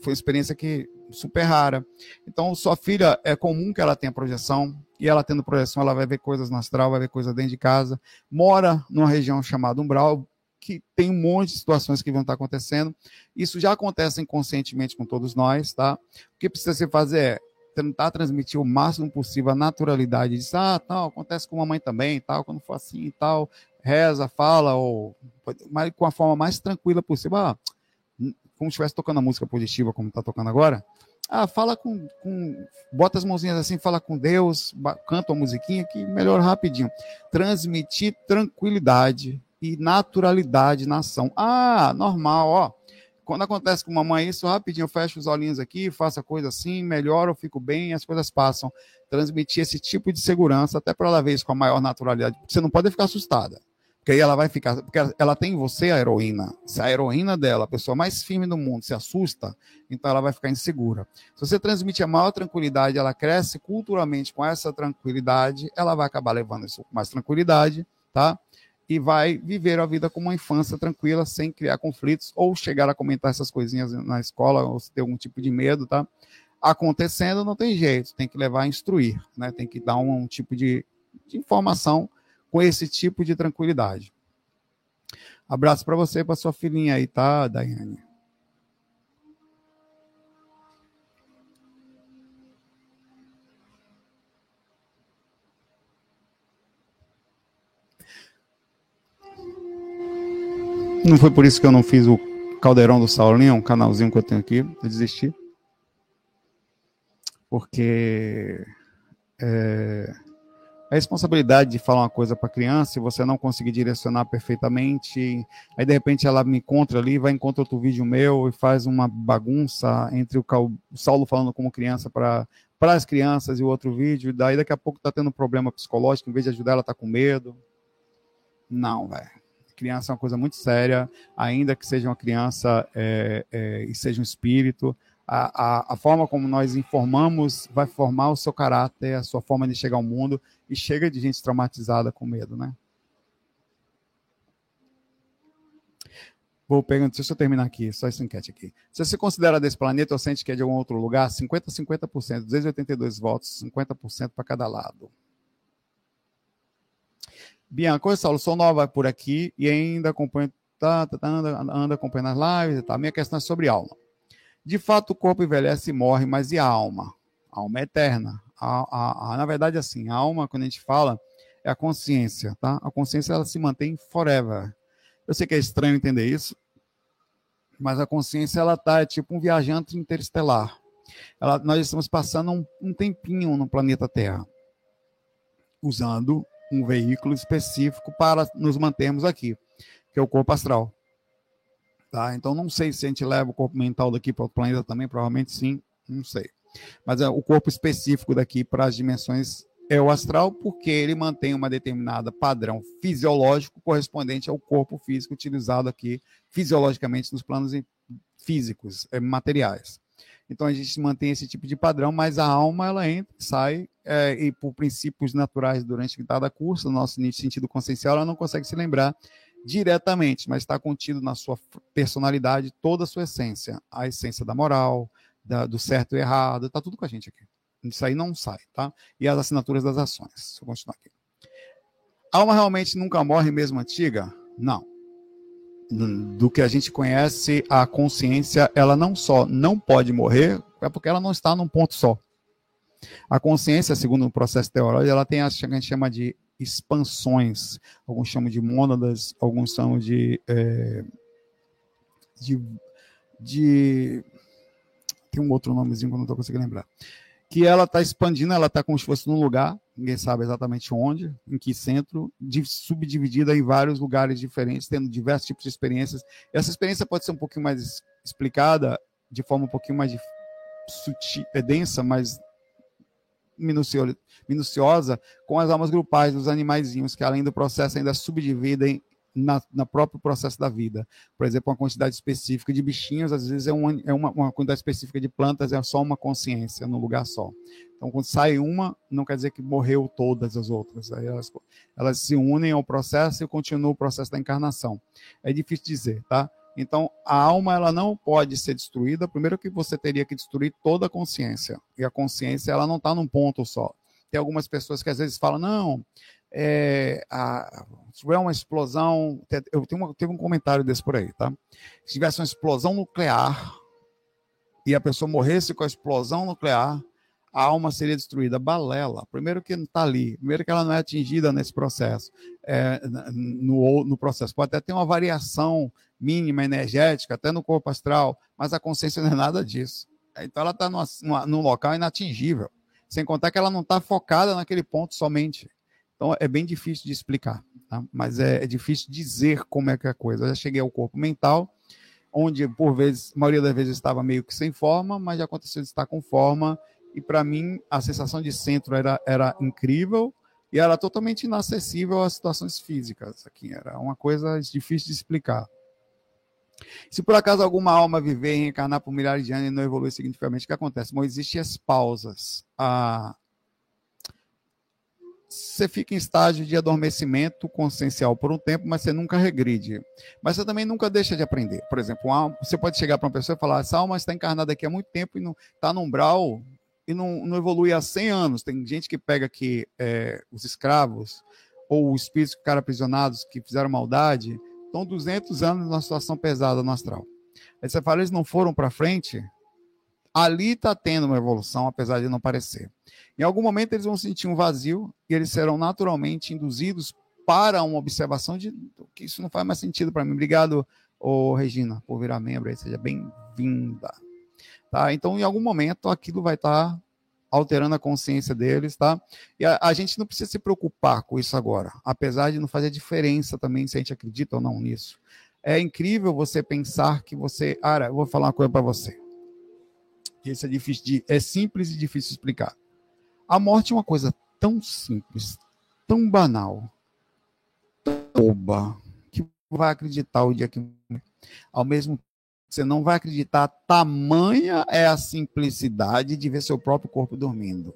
foi uma experiência que super rara. Então, sua filha é comum que ela tenha projeção e ela tendo projeção, ela vai ver coisas no astral, vai ver coisas dentro de casa. Mora numa região chamada umbral, que tem um monte de situações que vão estar acontecendo. Isso já acontece inconscientemente com todos nós, tá? O que precisa se fazer é tentar transmitir o máximo possível a naturalidade. Diz, ah, tal, acontece com a mãe também, tal, quando for assim e tal reza, fala, ou mas com a forma mais tranquila possível. Ah, como se estivesse tocando a música positiva, como está tocando agora. Ah, fala com, com. Bota as mãozinhas assim, fala com Deus, canta uma musiquinha que melhora rapidinho. Transmitir tranquilidade e naturalidade na ação. Ah, normal, ó. Quando acontece com mamãe isso, rapidinho eu fecho os olhinhos aqui, faço a coisa assim, melhoro, eu fico bem, as coisas passam. Transmitir esse tipo de segurança, até para ela ver isso com a maior naturalidade. Você não pode ficar assustada. Porque aí ela vai ficar. Porque ela tem você, a heroína. Se a heroína dela, a pessoa mais firme do mundo, se assusta, então ela vai ficar insegura. Se você transmite a maior tranquilidade, ela cresce culturalmente com essa tranquilidade, ela vai acabar levando isso com mais tranquilidade, tá? E vai viver a vida com uma infância tranquila, sem criar conflitos, ou chegar a comentar essas coisinhas na escola, ou se ter algum tipo de medo, tá? Acontecendo, não tem jeito, tem que levar a instruir, né? Tem que dar um, um tipo de, de informação com esse tipo de tranquilidade. Abraço para você e para sua filhinha aí, tá, Daiane? Não foi por isso que eu não fiz o Caldeirão do Saulinho, um canalzinho que eu tenho aqui. Eu desisti. Porque é, a responsabilidade de falar uma coisa para criança e você não conseguir direcionar perfeitamente. Aí, de repente, ela me encontra ali, vai encontrar outro vídeo meu e faz uma bagunça entre o, o Saulo falando como criança para as crianças e o outro vídeo. E daí, daqui a pouco, está tendo um problema psicológico, em vez de ajudar, ela está com medo. Não, velho. Criança é uma coisa muito séria, ainda que seja uma criança é, é, e seja um espírito a, a, a, forma como nós informamos vai formar o seu caráter, a sua forma de chegar ao mundo, e chega de gente traumatizada com medo, né? Vou perguntar, deixa eu terminar aqui, só essa enquete aqui. Se você considera desse planeta ou sente que é de algum outro lugar, 50% 50%, 282 votos, 50% para cada lado. Bianca, oi Saulo, sou nova por aqui e ainda acompanho, tá, tá, tá anda, anda acompanhando as lives e tal. Minha questão é sobre alma. De fato, o corpo envelhece e morre, mas e a alma? A alma é eterna. A, a, a, na verdade, assim, a alma, quando a gente fala, é a consciência, tá? A consciência, ela se mantém forever. Eu sei que é estranho entender isso, mas a consciência, ela tá é tipo um viajante interestelar. Ela, nós estamos passando um, um tempinho no planeta Terra, usando um veículo específico para nos mantermos aqui, que é o corpo astral. Tá? Então, não sei se a gente leva o corpo mental daqui para o planeta também, provavelmente sim, não sei. Mas é, o corpo específico daqui para as dimensões é o astral, porque ele mantém uma determinada padrão fisiológico correspondente ao corpo físico utilizado aqui fisiologicamente nos planos físicos, é, materiais. Então a gente mantém esse tipo de padrão, mas a alma ela entra, sai é, e por princípios naturais durante cada curso, no nosso sentido consciencial, ela não consegue se lembrar diretamente, mas está contido na sua personalidade toda a sua essência, a essência da moral, da, do certo e errado, está tudo com a gente aqui. Isso aí não sai, tá? E as assinaturas das ações. Eu continuar aqui. A alma realmente nunca morre mesmo antiga? Não do que a gente conhece, a consciência, ela não só não pode morrer, é porque ela não está num ponto só. A consciência, segundo o processo teológico, ela tem a que a gente chama de expansões. Alguns chamam de mônadas, alguns chamam de, é, de, de. Tem um outro nomezinho que eu não estou conseguindo lembrar que ela está expandindo, ela está como se fosse num lugar, ninguém sabe exatamente onde, em que centro, subdividida em vários lugares diferentes, tendo diversos tipos de experiências. Essa experiência pode ser um pouquinho mais explicada, de forma um pouquinho mais sutil, é densa, mas minuciosa, com as almas grupais dos animaizinhos, que além do processo ainda subdividem na, na próprio processo da vida. Por exemplo, uma quantidade específica de bichinhos, às vezes é, uma, é uma, uma quantidade específica de plantas, é só uma consciência no lugar só. Então, quando sai uma, não quer dizer que morreu todas as outras. Aí elas, elas se unem ao processo e continuam o processo da encarnação. É difícil dizer, tá? Então, a alma ela não pode ser destruída. Primeiro que você teria que destruir toda a consciência. E a consciência ela não está num ponto só. Tem algumas pessoas que às vezes falam, não, é, a, se tiver uma explosão, eu tenho uma, teve um comentário desse por aí, tá? Se tivesse uma explosão nuclear e a pessoa morresse com a explosão nuclear, a alma seria destruída. Balela. Primeiro que não está ali. Primeiro que ela não é atingida nesse processo. É, no, no processo. Pode até ter uma variação mínima energética, até no corpo astral, mas a consciência não é nada disso. Então ela está num local inatingível. Sem contar que ela não está focada naquele ponto somente. Então é bem difícil de explicar, tá? mas é, é, difícil dizer como é que é a coisa. Eu já cheguei ao corpo mental, onde por vezes, a maioria das vezes estava meio que sem forma, mas já aconteceu de estar com forma, e para mim a sensação de centro era, era incrível e era totalmente inacessível às situações físicas. Aqui era uma coisa difícil de explicar. Se por acaso alguma alma viver e reencarnar por milhares de anos e não evoluir significativamente, o que acontece? Bom, existem as pausas. A, você fica em estágio de adormecimento consciencial por um tempo, mas você nunca regride. Mas você também nunca deixa de aprender. Por exemplo, você pode chegar para uma pessoa e falar: essa alma está encarnada aqui há muito tempo e está no umbral e não, não, evolui há 100 anos. Tem gente que pega aqui é, os escravos ou os espíritos que ficaram aprisionados, que fizeram maldade, estão 200 anos numa situação pesada no astral. Aí você fala: eles não foram para frente? Ali está tendo uma evolução, apesar de não parecer. Em algum momento eles vão sentir um vazio e eles serão naturalmente induzidos para uma observação de que isso não faz mais sentido para mim. Obrigado, ô, Regina, por virar membro aí, seja bem-vinda. Tá? Então, em algum momento, aquilo vai estar tá alterando a consciência deles, tá? E a, a, gente não precisa se preocupar com isso agora, apesar de não fazer diferença também se a gente acredita ou não nisso. É incrível você pensar que você. Ara, eu vou falar uma coisa para você. Isso é difícil de, é simples e difícil de explicar. A morte é uma coisa tão simples, tão banal, tão boba, que vai acreditar o dia que ao mesmo você não vai acreditar, tamanha é a simplicidade de ver seu próprio corpo dormindo.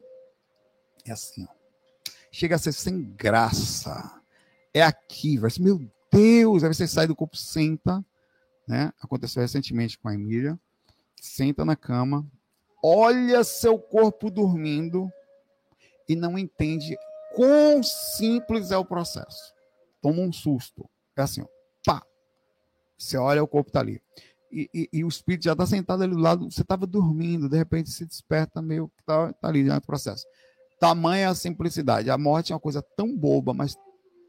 É assim, ó. Chega a ser sem graça. É aqui, vai ser, meu Deus, aí você sai do corpo, senta, né? Aconteceu recentemente com a Emília. Senta na cama, olha seu corpo dormindo e não entende quão simples é o processo. Toma um susto. É assim, ó, pá. Você olha, o corpo está ali. E, e, e, o espírito já está sentado ali do lado, você estava dormindo, de repente se desperta meio que está tá ali no processo. Tamanha a simplicidade. A morte é uma coisa tão boba, mas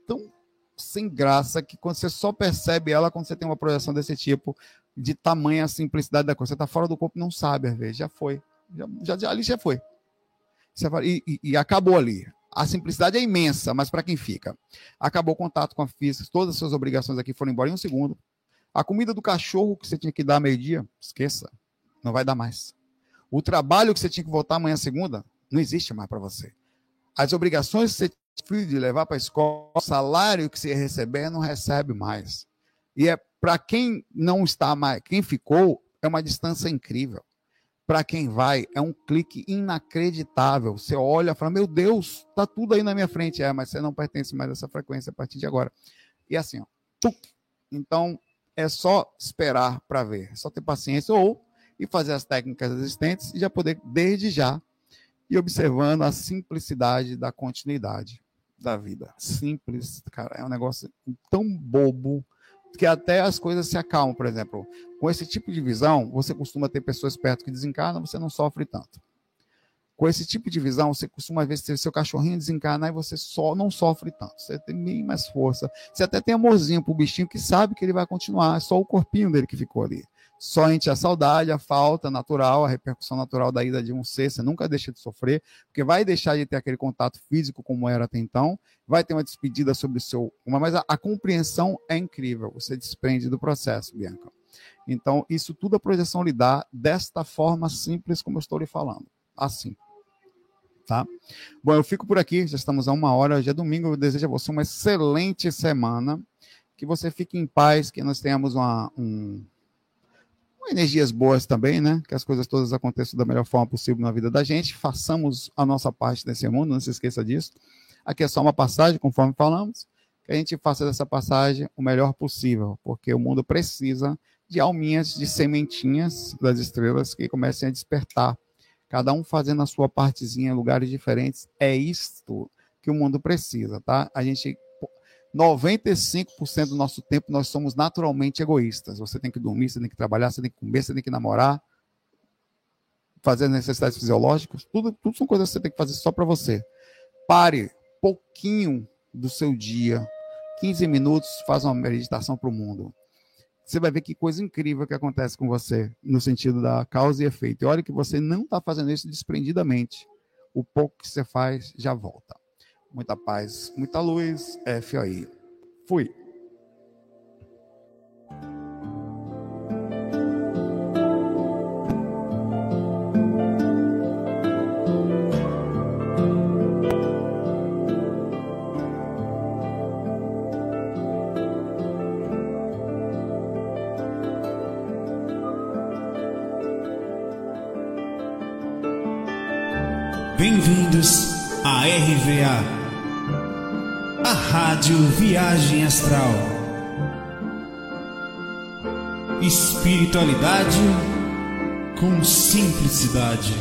tão sem graça que quando você só percebe ela quando você tem uma projeção desse tipo, de tamanha simplicidade da coisa. Você está fora do corpo não sabe, às vezes. Já foi. Já, já, ali já foi. E, e, e acabou ali. A simplicidade é imensa, mas para quem fica? Acabou o contato com a física, todas as suas obrigações aqui foram embora em um segundo. A comida do cachorro que você tinha que dar meio-dia, esqueça, não vai dar mais. O trabalho que você tinha que voltar amanhã segunda, não existe mais para você. As obrigações que você tinha de levar para a escola, o salário que você ia receber, não recebe mais. E é para quem não está mais, quem ficou, é uma distância incrível. Para quem vai, é um clique inacreditável. Você olha e fala: Meu Deus, tá tudo aí na minha frente. É, mas você não pertence mais a essa frequência a partir de agora. E assim, ó. Então, é só esperar para ver. É só ter paciência ou e fazer as técnicas existentes e já poder, desde já, ir observando a simplicidade da continuidade da vida. Simples, cara, é um negócio tão bobo que até as coisas se acalmam, por exemplo. Com esse tipo de visão, você costuma ter pessoas perto que desencarnam, você não sofre tanto. Com esse tipo de visão, você costuma ver se seu cachorrinho desencarnar e você só não sofre tanto. Você tem bem mais força. Você até tem amorzinho pro bichinho que sabe que ele vai continuar, é só o corpinho dele que ficou ali. Só a saudade, a falta natural, a repercussão natural da ida de um ser, você nunca deixa de sofrer, porque vai deixar de ter aquele contato físico como era até então, vai ter uma despedida sobre o seu. Mas a, a compreensão é incrível, você desprende do processo, Bianca. Então, isso tudo a projeção lhe dá desta forma simples como eu estou lhe falando. Assim. Tá? Bom, eu fico por aqui, já estamos a uma hora, hoje é domingo, eu desejo a você uma excelente semana, que você fique em paz, que nós tenhamos uma, um, energias boas também, né? Que as coisas todas aconteçam da melhor forma possível na vida da gente. Façamos a nossa parte nesse mundo, não se esqueça disso. Aqui é só uma passagem, conforme falamos, que a gente faça dessa passagem o melhor possível, porque o mundo precisa de alminhas, de sementinhas das estrelas que comecem a despertar. Cada um fazendo a sua partezinha em lugares diferentes. É isto que o mundo precisa, tá? A gente 95% do nosso tempo nós somos naturalmente egoístas. Você tem que dormir, você tem que trabalhar, você tem que comer, você tem que namorar, fazer as necessidades fisiológicas. Tudo, tudo são coisas que você tem que fazer só para você. Pare pouquinho do seu dia, 15 minutos, faz uma meditação para o mundo. Você vai ver que coisa incrível que acontece com você, no sentido da causa e efeito. E olha que você não está fazendo isso desprendidamente. O pouco que você faz já volta muita paz, muita luz. FOI. Fui. Bem-vindos à RVA a Rádio Viagem Astral. Espiritualidade com simplicidade.